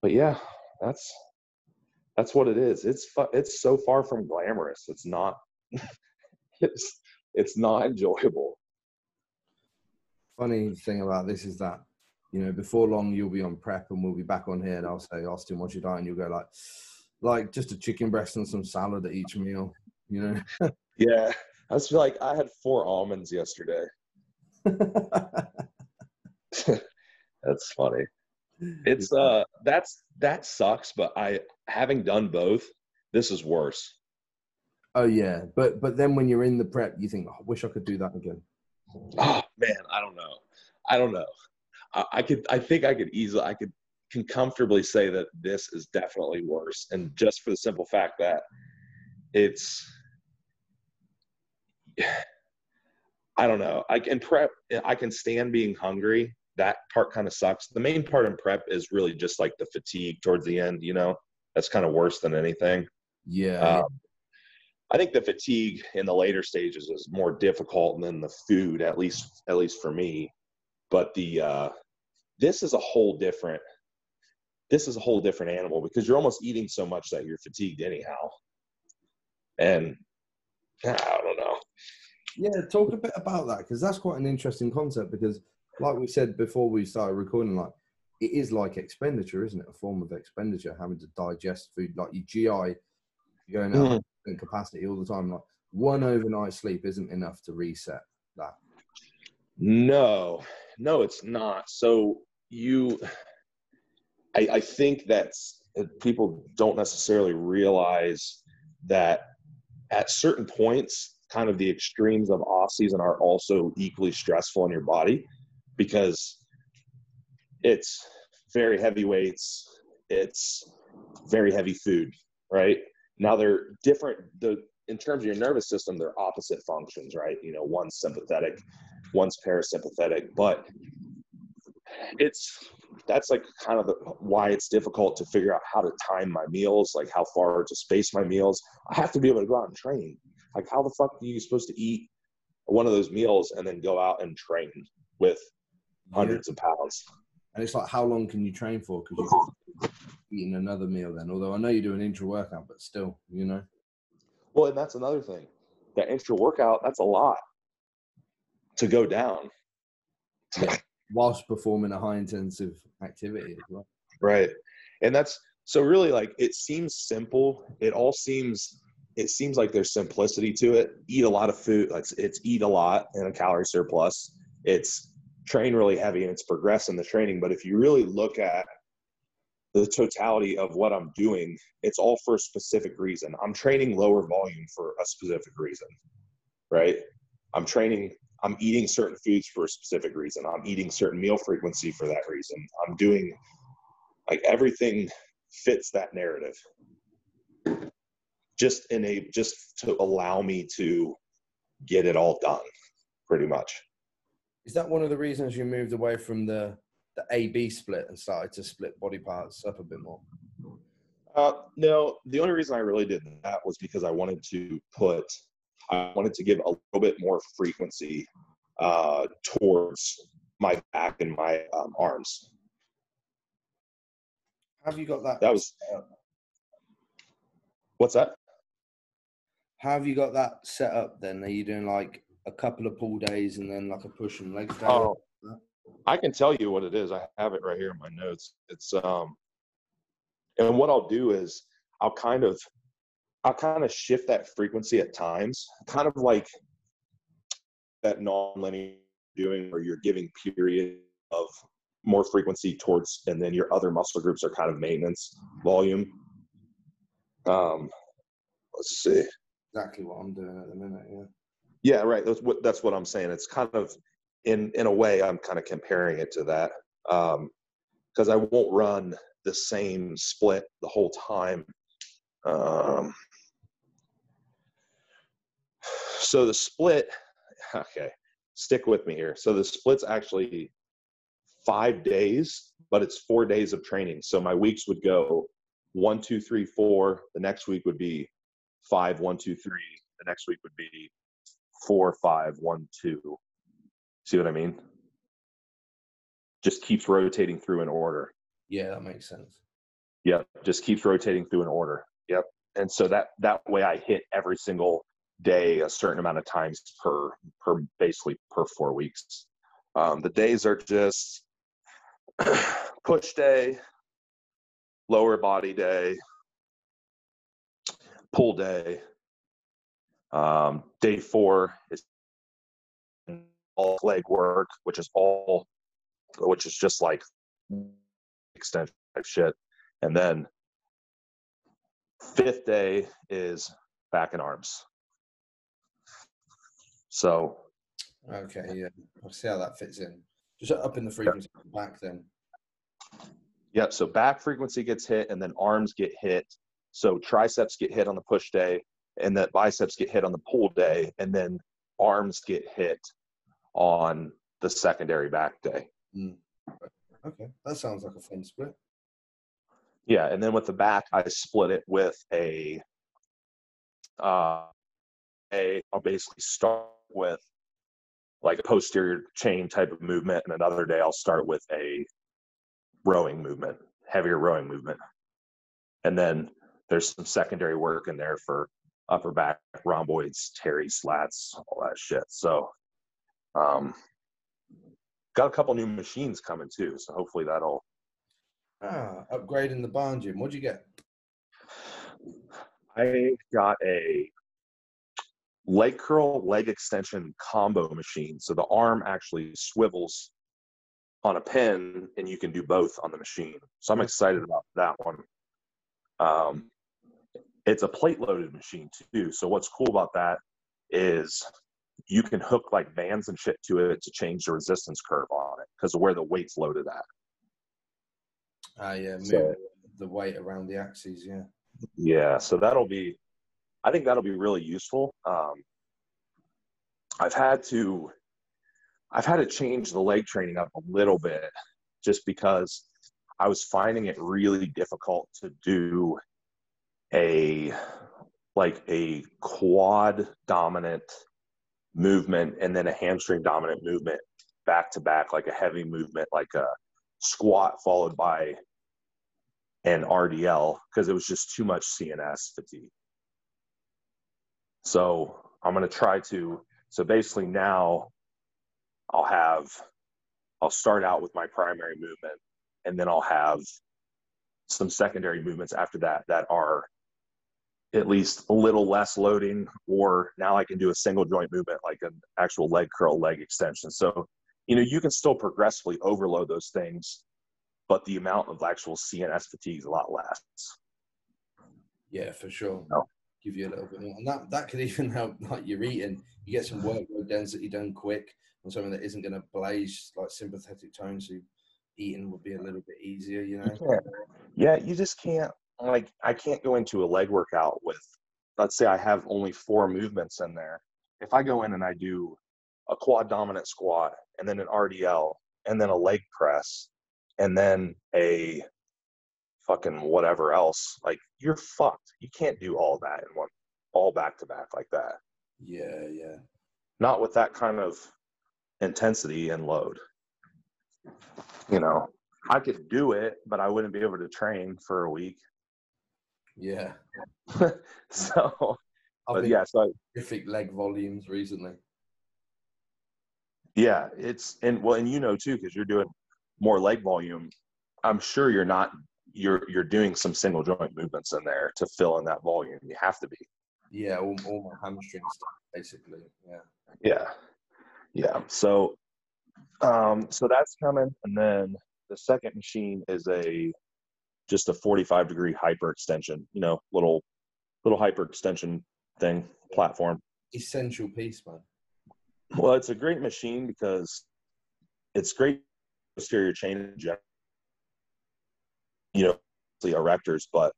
but yeah, that's that's what it is. It's fu- it's so far from glamorous. It's not. *laughs* it's it's not enjoyable. Funny thing about this is that, you know, before long you'll be on prep and we'll be back on here and I'll say, Austin, what's your diet? And you'll go like, like just a chicken breast and some salad at each meal, you know? *laughs* Yeah, I was like I had four almonds yesterday. *laughs* That's funny. It's uh that's that sucks, but I having done both, this is worse. Oh yeah, but but then when you're in the prep, you think, oh, I wish I could do that again. Oh man, I don't know. I don't know. I, I could I think I could easily I could can comfortably say that this is definitely worse. And just for the simple fact that it's I don't know. I can prep I can stand being hungry. That part kind of sucks. The main part in prep is really just like the fatigue towards the end, you know. That's kind of worse than anything. Yeah, Um, I think the fatigue in the later stages is more difficult than the food, at least at least for me. But the uh, this is a whole different this is a whole different animal because you're almost eating so much that you're fatigued anyhow. And I don't know. Yeah. Talk a bit about that because that's quite an interesting concept. Because, like we said before we started recording, like it is like expenditure, isn't it? A form of expenditure, having to digest food, like your GI, you're going out mm. in capacity all the time. Like one overnight sleep isn't enough to reset that. No, no, it's not. So you, I, I think that's uh, people don't necessarily realize that at certain points, kind of the extremes of off season are also equally stressful on your body because it's very heavy weights, it's very heavy food, right? Now they're different. The in terms of your nervous system, they're opposite functions, right? You know, one's sympathetic, one's parasympathetic, but it's that's like kind of the, why it's difficult to figure out how to time my meals, like how far to space my meals. I have to be able to go out and train. Like, how the fuck are you supposed to eat one of those meals and then go out and train with hundreds of pounds? And it's like, how long can you train for? Because you're eating another meal then. Although I know you do an intra workout, but still, you know. Well, and that's another thing. That intra workout, that's a lot to go down. Yeah. Whilst performing a high intensive activity as well. Right. And that's so really like it seems simple. It all seems it seems like there's simplicity to it. Eat a lot of food. It's eat a lot in a calorie surplus. It's train really heavy and it's progress in the training. But if you really look at the totality of what I'm doing, it's all for a specific reason. I'm training lower volume for a specific reason, right? I'm training, I'm eating certain foods for a specific reason. I'm eating certain meal frequency for that reason. I'm doing like everything fits that narrative. Just in a just to allow me to get it all done, pretty much. Is that one of the reasons you moved away from the the A B split and started to split body parts up a bit more? Uh, no, the only reason I really did that was because I wanted to put, I wanted to give a little bit more frequency uh, towards my back and my um, arms. Have you got that? That was. What's that? How have you got that set up then? Are you doing like a couple of pull days and then like a push and leg day? Oh, I can tell you what it is. I have it right here in my notes. It's um, and what I'll do is I'll kind of, I'll kind of shift that frequency at times, kind of like that non-linear doing where you're giving period of more frequency towards, and then your other muscle groups are kind of maintenance volume. Um, let's see. Exactly what I'm doing at the minute. Yeah. Yeah, right. That's what that's what I'm saying. It's kind of in in a way I'm kind of comparing it to that because um, I won't run the same split the whole time. Um, so the split, *sighs* okay, stick with me here. So the split's actually five days, but it's four days of training. So my weeks would go one, two, three, four. The next week would be five, one, two, three. The next week would be four, five, one, two. See what I mean? Just keeps rotating through an order. Yeah, that makes sense. Yep, just keeps rotating through an order. Yep. And so that that way I hit every single day a certain amount of times per per basically per four weeks. Um, the days are just *clears throat* push day, lower body day, pull day. Um, day four is all leg work, which is all, which is just like extension type shit. And then fifth day is back and arms. So. Okay, yeah. I'll see how that fits in. Just up in the frequency yep. back then. Yep. So back frequency gets hit and then arms get hit. So triceps get hit on the push day and that biceps get hit on the pull day and then arms get hit on the secondary back day. Mm. Okay, that sounds like a fun split. Yeah, and then with the back, I split it with a. Uh, a I'll basically start with like a posterior chain type of movement, and another day I'll start with a rowing movement, heavier rowing movement, and then there's some secondary work in there for upper back rhomboids, teres, slats, all that shit. So um, got a couple new machines coming too, so hopefully that'll. Ah, upgrading the barn gym. What'd you get? I got a leg curl leg extension combo machine. So the arm actually swivels on a pin, and you can do both on the machine. So I'm excited about that one. Um, it's a plate loaded machine too. So what's cool about that is you can hook like bands and shit to it to change the resistance curve on it because of where the weight's loaded at. Ah, yeah, move So- the weight around the axes. Yeah. Yeah, so that'll be, I think that'll be really useful. Um, I've had to, I've had to change the leg training up a little bit, just because I was finding it really difficult to do a like a quad dominant movement and then a hamstring dominant movement back to back, like a heavy movement, like a squat followed by an RDL because it was just too much CNS fatigue. So I'm going to try to. So basically, now I'll have, I'll start out with my primary movement and then I'll have some secondary movements after that that are at least a little less loading, or now I can do a single joint movement like an actual leg curl, leg extension. So, you know, you can still progressively overload those things but the amount of actual CNS fatigue is a lot less. Yeah, for sure. No. Give you a little bit more, and that that could *laughs* even help like you're eating. You get some workload density done quick on something that isn't going to blaze like sympathetic tone, so eating would be a little bit easier. You know. Yeah. Yeah, you just can't like I can't go into a leg workout with let's say I have only four movements in there. If I go in and I do a quad dominant squat and then an RDL and then a leg press and then a fucking whatever else, like you're fucked. You can't do all that in one all back to back like that. Yeah, yeah, Not with that kind of intensity and load. You know, I could do it, but I wouldn't be able to train for a week. *laughs* yeah. so, but yeah, so terrific leg volumes recently. yeah, it's and well, and you know too, because you're doing more leg volume. I'm sure you're not you're you're doing some single joint movements in there to fill in that volume. You have to be. Yeah, all, all my hamstring stuff basically. Yeah. Yeah, yeah. So, um, so that's coming, and then the second machine is a just a 45 degree hyperextension. You know, little little hyperextension thing platform. Essential piece, man. Well, it's a great machine because it's great posterior chain in general. You know, the erectors, but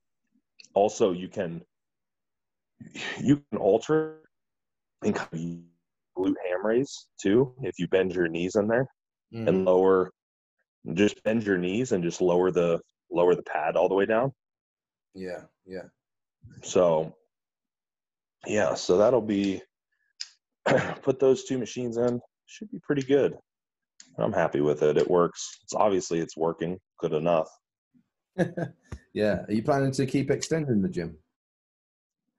also you can you can alter and kind of glute ham raise too if you bend your knees in there Mm. and lower just bend your knees and just lower the lower the pad all the way down Yeah, yeah. so yeah so that'll be *clears throat* put those two machines in should be pretty good i'm happy with it it works it's obviously it's working good enough *laughs* yeah. Are you planning to keep extending the gym?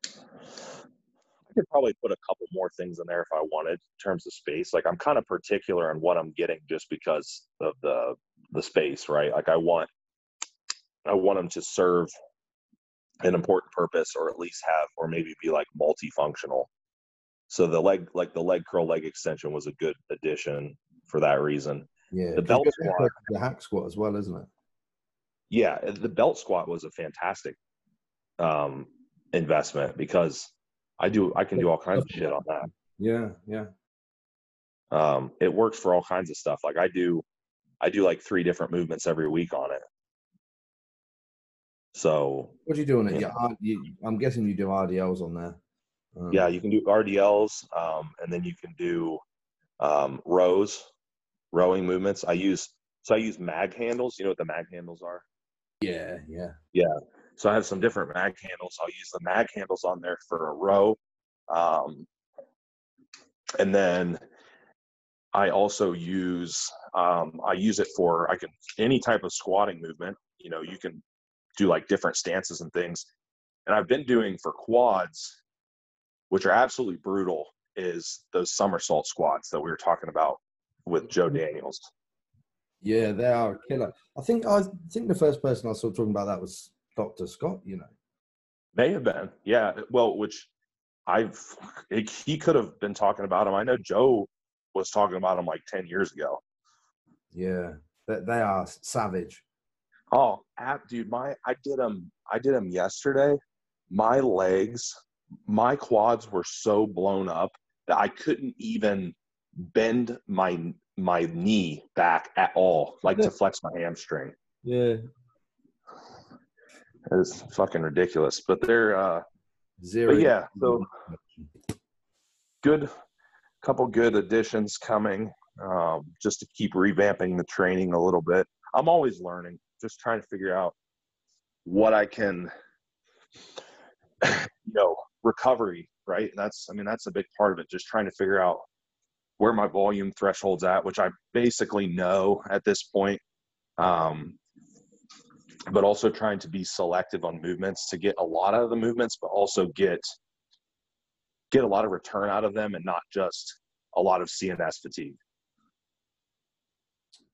I could probably put a couple more things in there if I wanted in terms of space. Like I'm kind of particular on what I'm getting just because of the the space, right? Like I want I want them to serve an important purpose or at least have or maybe be like multifunctional. So the leg like the leg curl leg extension was a good addition for that reason. Yeah. The belt squat. The hack squat as well, isn't it? Yeah, the belt squat was a fantastic um investment because I do I can do all kinds of shit on that. Yeah, yeah. um, it works for all kinds of stuff. Like I do, I do like three different movements every week on it. So What are you doing? It? Yeah. Yeah, R- you, I'm guessing you do RDLs on there. Um, yeah, you can do RDLs, um, and then you can do um, rows, rowing movements. I use so I use mag handles. You know what the mag handles are? yeah, yeah. Yeah. So I have some different mag handles. I'll use the mag handles on there for a row. Um, and then I also use um, I use it for I can any type of squatting movement. You know, you can do like different stances and things. And I've been doing for quads, which are absolutely brutal, is those somersault squats that we were talking about with Joe mm-hmm. Daniels. Yeah, they are a killer. I think I think the first person I saw talking about that was Dr. Scott, you know. May have been, yeah. Well, which I've it, he could have been talking about him. I know Joe was talking about him like ten years ago. Yeah. They, they are savage. Oh, app, dude, my I did them. I did them yesterday, my legs, my quads were so blown up that I couldn't even bend my my knee back at all, like to *laughs* flex my hamstring. Yeah. It's fucking ridiculous. But they're uh Zero. but yeah, so *laughs* good couple good additions coming. Um, just to keep revamping the training a little bit. I'm always learning, just trying to figure out what I can you know, recovery, right? That's I mean that's a big part of it, just trying to figure out where my volume threshold's at, which I basically know at this point. Um, but also trying to be selective on movements to get a lot out of the movements, but also get get a lot of return out of them and not just a lot of CNS fatigue.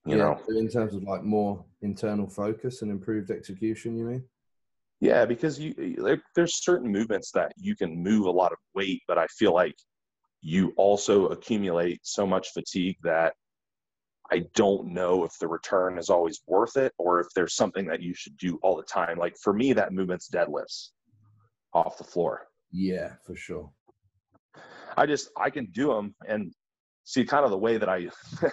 You yeah, know, in terms of like more internal focus and improved execution, you mean? yeah, because you like, there's certain movements that you can move a lot of weight, but I feel like you also accumulate so much fatigue that I don't know if the return is always worth it or if there's something that you should do all the time. Like for me, that movement's deadlifts off the floor. Yeah, for sure. I just I can do them and see kind of the way that I *laughs*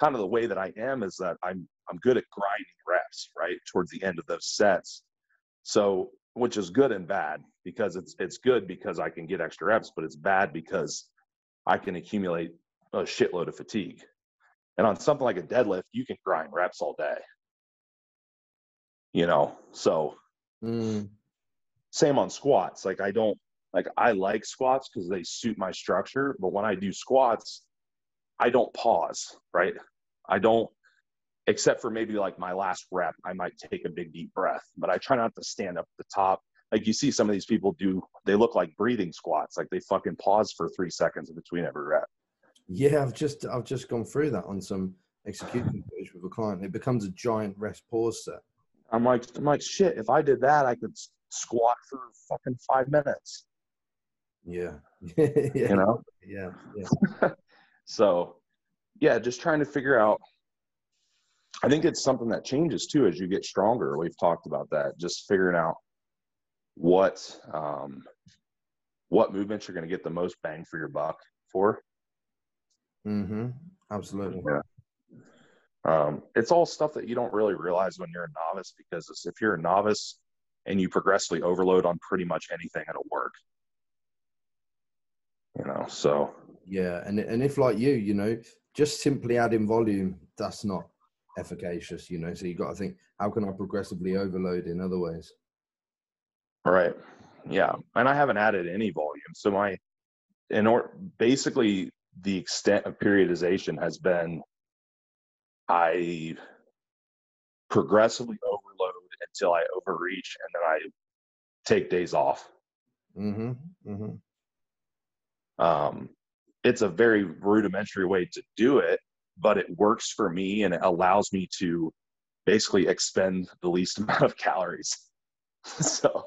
kind of the way that I am is that I'm I'm good at grinding reps right towards the end of those sets. So which is good and bad because it's it's good because I can get extra reps, but it's bad because I can accumulate a shitload of fatigue. And on something like a deadlift, you can grind reps all day. You know, so Mm. same on squats. Like I don't like I like squats because they suit my structure, but when I do squats, I don't pause, right? I don't except for maybe like my last rep, I might take a big deep breath, but I try not to stand up at the top. Like you see some of these people do, they look like breathing squats, like they fucking pause for three seconds in between every rep. Yeah, I've just I've just gone through that on some execution *sighs* footage with a client. It becomes a giant rest pause set. I'm like, I'm like, shit, if I did that, I could squat for fucking five minutes, Yeah. yeah. *laughs* you know? Yeah. Yeah. *laughs* So, yeah, just trying to figure out. I think it's something that changes too as you get stronger. We've talked about that. Just figuring out what um, what movements you're going to get the most bang for your buck for. Mm-hmm. Absolutely. Yeah. Um, it's all stuff that you don't really realize when you're a novice because if you're a novice and you progressively overload on pretty much anything, it'll work. You know, so Yeah, and and if like you, you know, just simply adding volume, that's not efficacious, you know. So you've got to think, how can I progressively overload in other ways? Right. Yeah. And I haven't added any volume. So my in or basically the extent of periodization has been I progressively overload until I overreach and then I take days off. Mm-hmm. Mm-hmm. Um, it's a very rudimentary way to do it, but it works for me and it allows me to basically expend the least *laughs* amount of calories. *laughs* so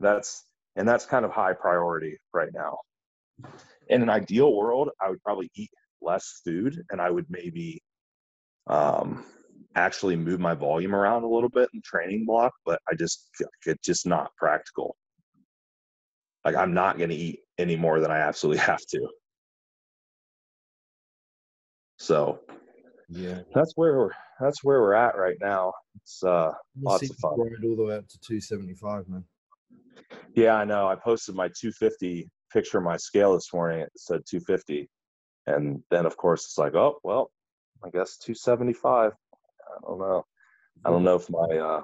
that's and that's kind of high priority right now. In an ideal world, I would probably eat less food and I would maybe um, actually move my volume around a little bit in training block, but I just it's just not practical. Like I'm not going to eat any more than I absolutely *laughs* have to. So Yeah. that's where we're that's where we're at right now. It's uh We'll Lots of fun. all the way up to 275, man. yeah, I know. I posted my 250 picture of my scale this morning. It said 250. And then of course it's like, oh well, I guess 275. I don't know. I don't know if my uh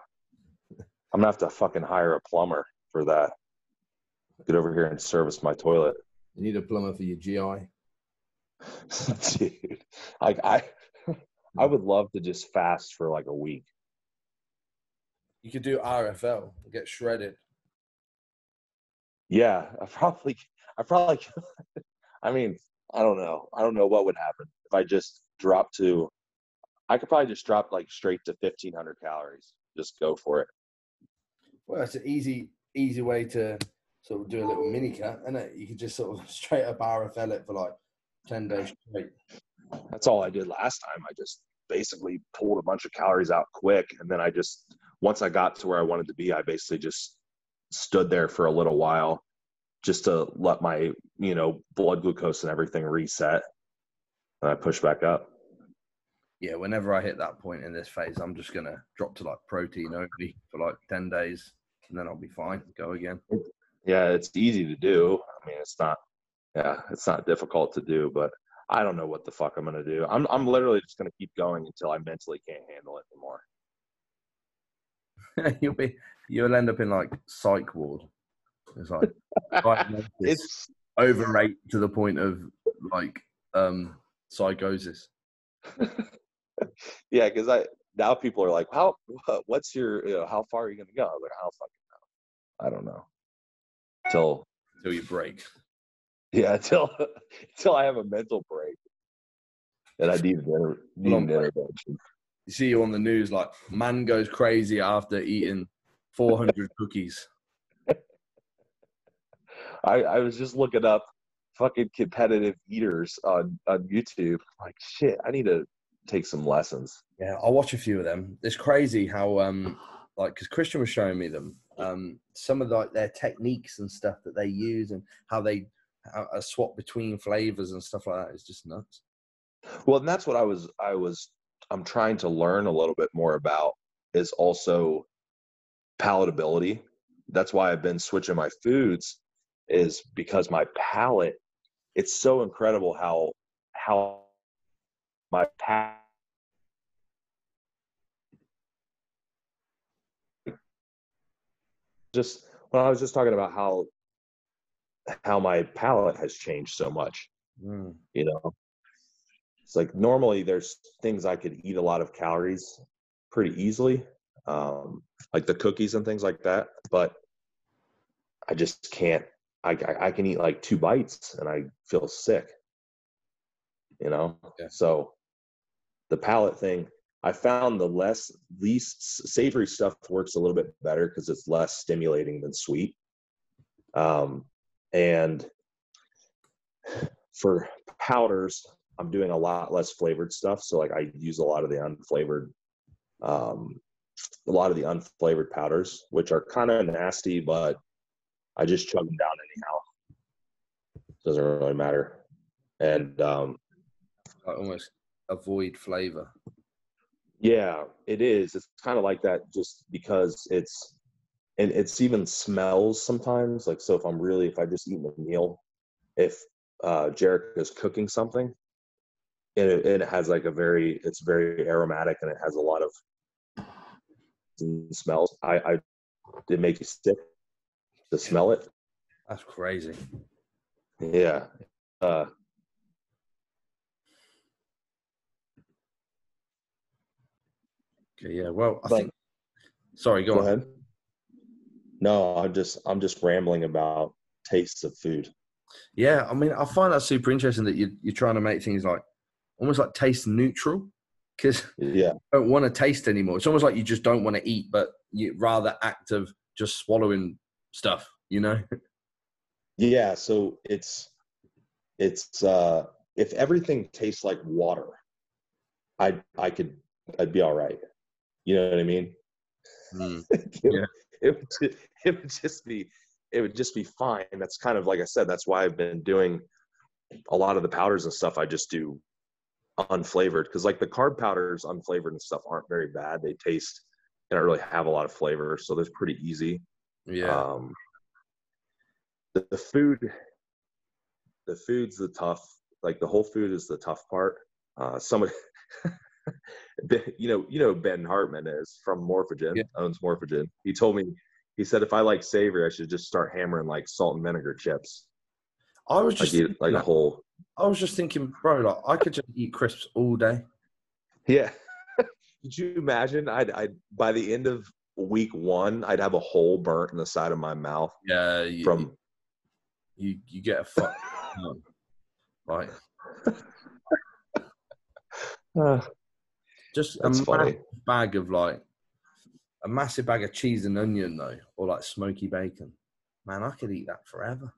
I'm gonna have to fucking hire a plumber for that. Get over here and service my toilet. You need a plumber for your GI. *laughs* Dude. Like I *laughs* I would love to just fast for like a week. You could do RFL, get shredded. Yeah, I probably, I probably, *laughs* I mean, I don't know. I don't know what would happen if I just dropped to, I could probably just drop like straight to 1500 calories. Just go for it. Well, it's an easy, easy way to sort of do a little mini cut, and it? You could just sort of straight up RFL it for like 10 days straight. That's all I did last time. I just basically pulled a bunch of calories out quick. And then I just, once I got to where I wanted to be, I basically just stood there for a little while just to let my you know blood glucose and everything reset and i push back up Yeah, whenever I hit that point in this phase, I'm just gonna drop to like protein only for like ten days, and then I'll be fine. Go again. yeah it's easy to do i mean it's not yeah it's not difficult to do but i don't know what the fuck i'm gonna do i'm, I'm literally just gonna keep going until i mentally can't handle it anymore *laughs* you'll be you'll end up in like psych ward. It's like *laughs* it's overrate to the point of like um psychosis. *laughs* yeah because i now people are like how what's your you know how far are you gonna go I'm like how fucking know i don't know till Until you break. Yeah *laughs* till till i have a mental break and i need an, need an intervention You see you on the news like man goes crazy after eating 400 *laughs* cookies. *laughs* I, I was just looking up fucking competitive eaters on on YouTube. Like shit, I need to take some lessons. Yeah, I'll watch a few of them. It's crazy how um like because Christian was showing me them um some of like their techniques and stuff that they use and how they a swap between flavors and stuff like that is just nuts. Well, and that's what I was I was I'm trying to learn a little bit more about is also palatability. That's why I've been switching my foods is because my palate it's so incredible how how my palate just when I was just talking about how how my palate has changed so much, Mm. you know. It's like normally there's things I could eat a lot of calories pretty easily, um, like the cookies and things like that. But I just can't. I, I I can eat like two bites and I feel sick. You know. Yeah. So the palate thing, I found the less least savory stuff works a little bit better because it's less stimulating than sweet. Um, and for powders, I'm doing a lot less flavored stuff. So like I use a lot of the unflavored, um, a lot of the unflavored powders, which are kind of nasty, but I just chug them down anyhow. Doesn't really matter. And um, Like almost avoid flavor. yeah, it is. It's kind of like that just because it's, and it's even smells sometimes. Like, so if I'm really, if I just eat a meal, if uh, Jarek is cooking something, and it, and it has like a very, it's very aromatic and it has a lot of smells. I, I, it makes you sick to smell it. That's crazy. Yeah. Uh, Okay, yeah. Well, I But- think. Sorry, go, go on. ahead. No, I'm just, I'm just rambling about tastes of food. Yeah, I mean, I find that super interesting that you're you're trying to make things like almost like taste neutral because Yeah. you *laughs* don't want to taste anymore. It's almost like you just don't want to eat, but you rather act of just swallowing stuff. You know? *laughs* Yeah, so it's it's uh if everything tastes like water, I I could I'd be all right. You know what I mean? *laughs* Mm. Yeah. ju- *laughs* it would just be it would just be fine. That's kind of like I said, that's why I've been doing a lot of the powders and stuff I just do unflavored because like the carb powders unflavored and stuff aren't very bad. They taste they don't really have a lot of flavor, so they're pretty easy. Yeah. Um, the, the food, the food's the tough. Like the whole food is the tough part. Uh, somebody, *laughs* you know, you know, Ben Hartman is from Morphogen, Yeah. owns Morphogen. He told me, he said, if I like savory, I should just start hammering like salt and vinegar chips. I was Like just eat thinking like a whole. I was just thinking, bro, like I could just eat crisps all day. Yeah. *laughs* Could you imagine? I'd, I'd by the end of week one, I'd have a hole burnt in the side of my mouth Yeah. You, from. you you get a fuck. right. *laughs* Uh, Just that's a funny. bag of like a massive bag of cheese and onion though, or like smoky bacon. Man, I could eat that forever.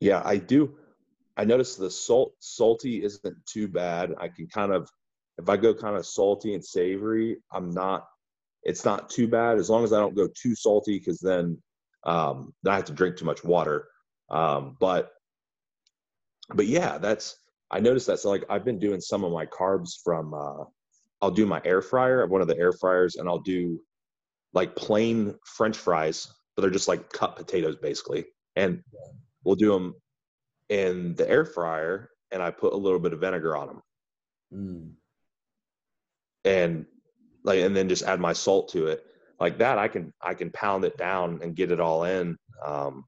Yeah, I do. I notice the salt salty isn't too bad. I can kind of if I go kind of salty and savory, I'm not it's not too bad as long as I don't go too salty because then um, then I have to drink too much water. Um, but but yeah, that's I noticed that. So like I've been doing some of my carbs from uh, I'll do my air fryer. One of the air fryers, and I'll do like plain French fries, but they're just like cut potatoes basically, and we'll do them in the air fryer, and I put a little bit of vinegar on them, Mm. and like and then just add my salt to it. Like that, I can I can pound it down and get it all in. Um,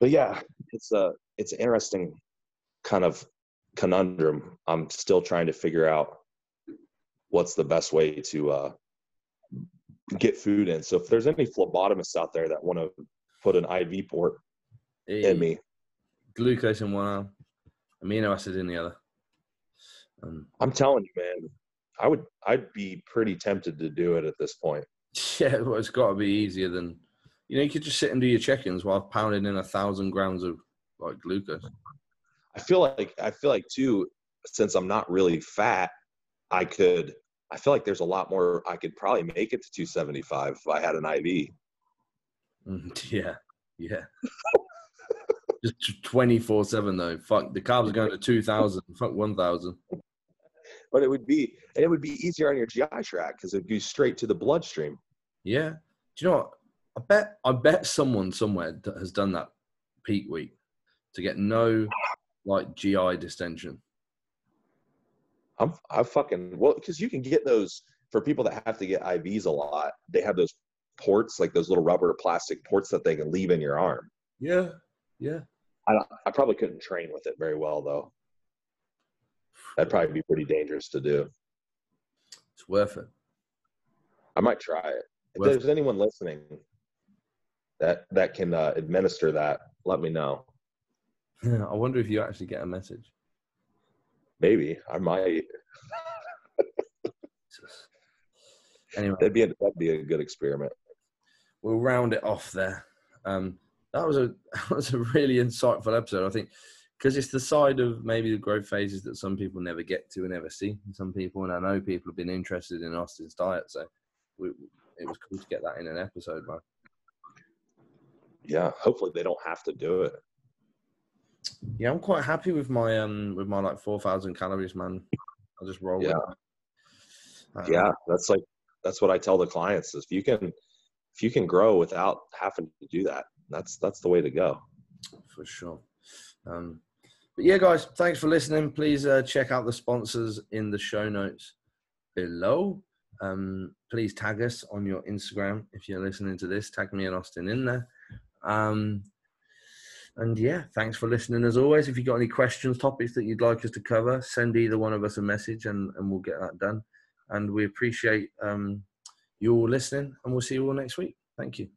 but yeah, it's a it's an interesting kind of conundrum. I'm still trying to figure out what's the best way to uh, get food in. So if there's any phlebotomists out there that want to put an IV port in me, Glucose in one arm, amino acid in the other. Um, I'm telling you, man, I would I'd be pretty tempted to do it at this point. *laughs* yeah, well, it's got to be easier than you know. You could just sit and do your check-ins while pounding in a thousand grams of like glucose. I feel like I feel like too, since I'm not really fat, I could. I feel like there's a lot more. I could probably make it to 275 if I had an IV. Mm, *laughs* yeah, yeah. just twenty four seven though. Fuck the carbs are going to two thousand. Fuck one thousand. But it would be, and it would be easier on your GI tract because it'd go straight to the bloodstream. Yeah. Do you know what? I bet I bet someone somewhere has done that peak week to get no like GI distension. I'm, I fucking well, because you can get those for people that have to get IVs a lot. They have those ports, like those little rubber plastic ports that they can leave in your arm. Yeah. Yeah. I, I probably couldn't train with it very well though. That'd probably be pretty dangerous to do. It's worth it. I might try it. If Worth there's anyone listening that that can uh, administer that, let me know. Yeah, *laughs* I wonder if you actually get a message. Maybe I might. Anyway, That'd be a, that'd be a good experiment. we'll round it off there. Um, that was a *laughs* that was a really insightful episode. I think because it's the side of maybe the growth phases that some people never get to and never see. Some people, and I know people have been interested in Austin's diet, so we, it was cool to get that in an episode, man. Yeah. Hopefully they don't have to do it. Yeah, I'm quite happy with my um with my like four thousand calories, man. I'll just roll Yeah. with that. Um, Yeah. That's like that's what I tell the clients is if you can if you can grow without having to do that, that's that's the way to go. for sure. Um, but yeah, guys, thanks for listening. Please uh, check out the sponsors in the show notes below. Um, please tag us on your Instagram if you're listening to this. Tag me and Austin in there. Um, and yeah, thanks for listening as always. If you've got any questions, topics that you'd like us to cover, send either one of us a message and, and we'll get that done. And we appreciate um, you all listening, and we'll see you all next week. Thank you.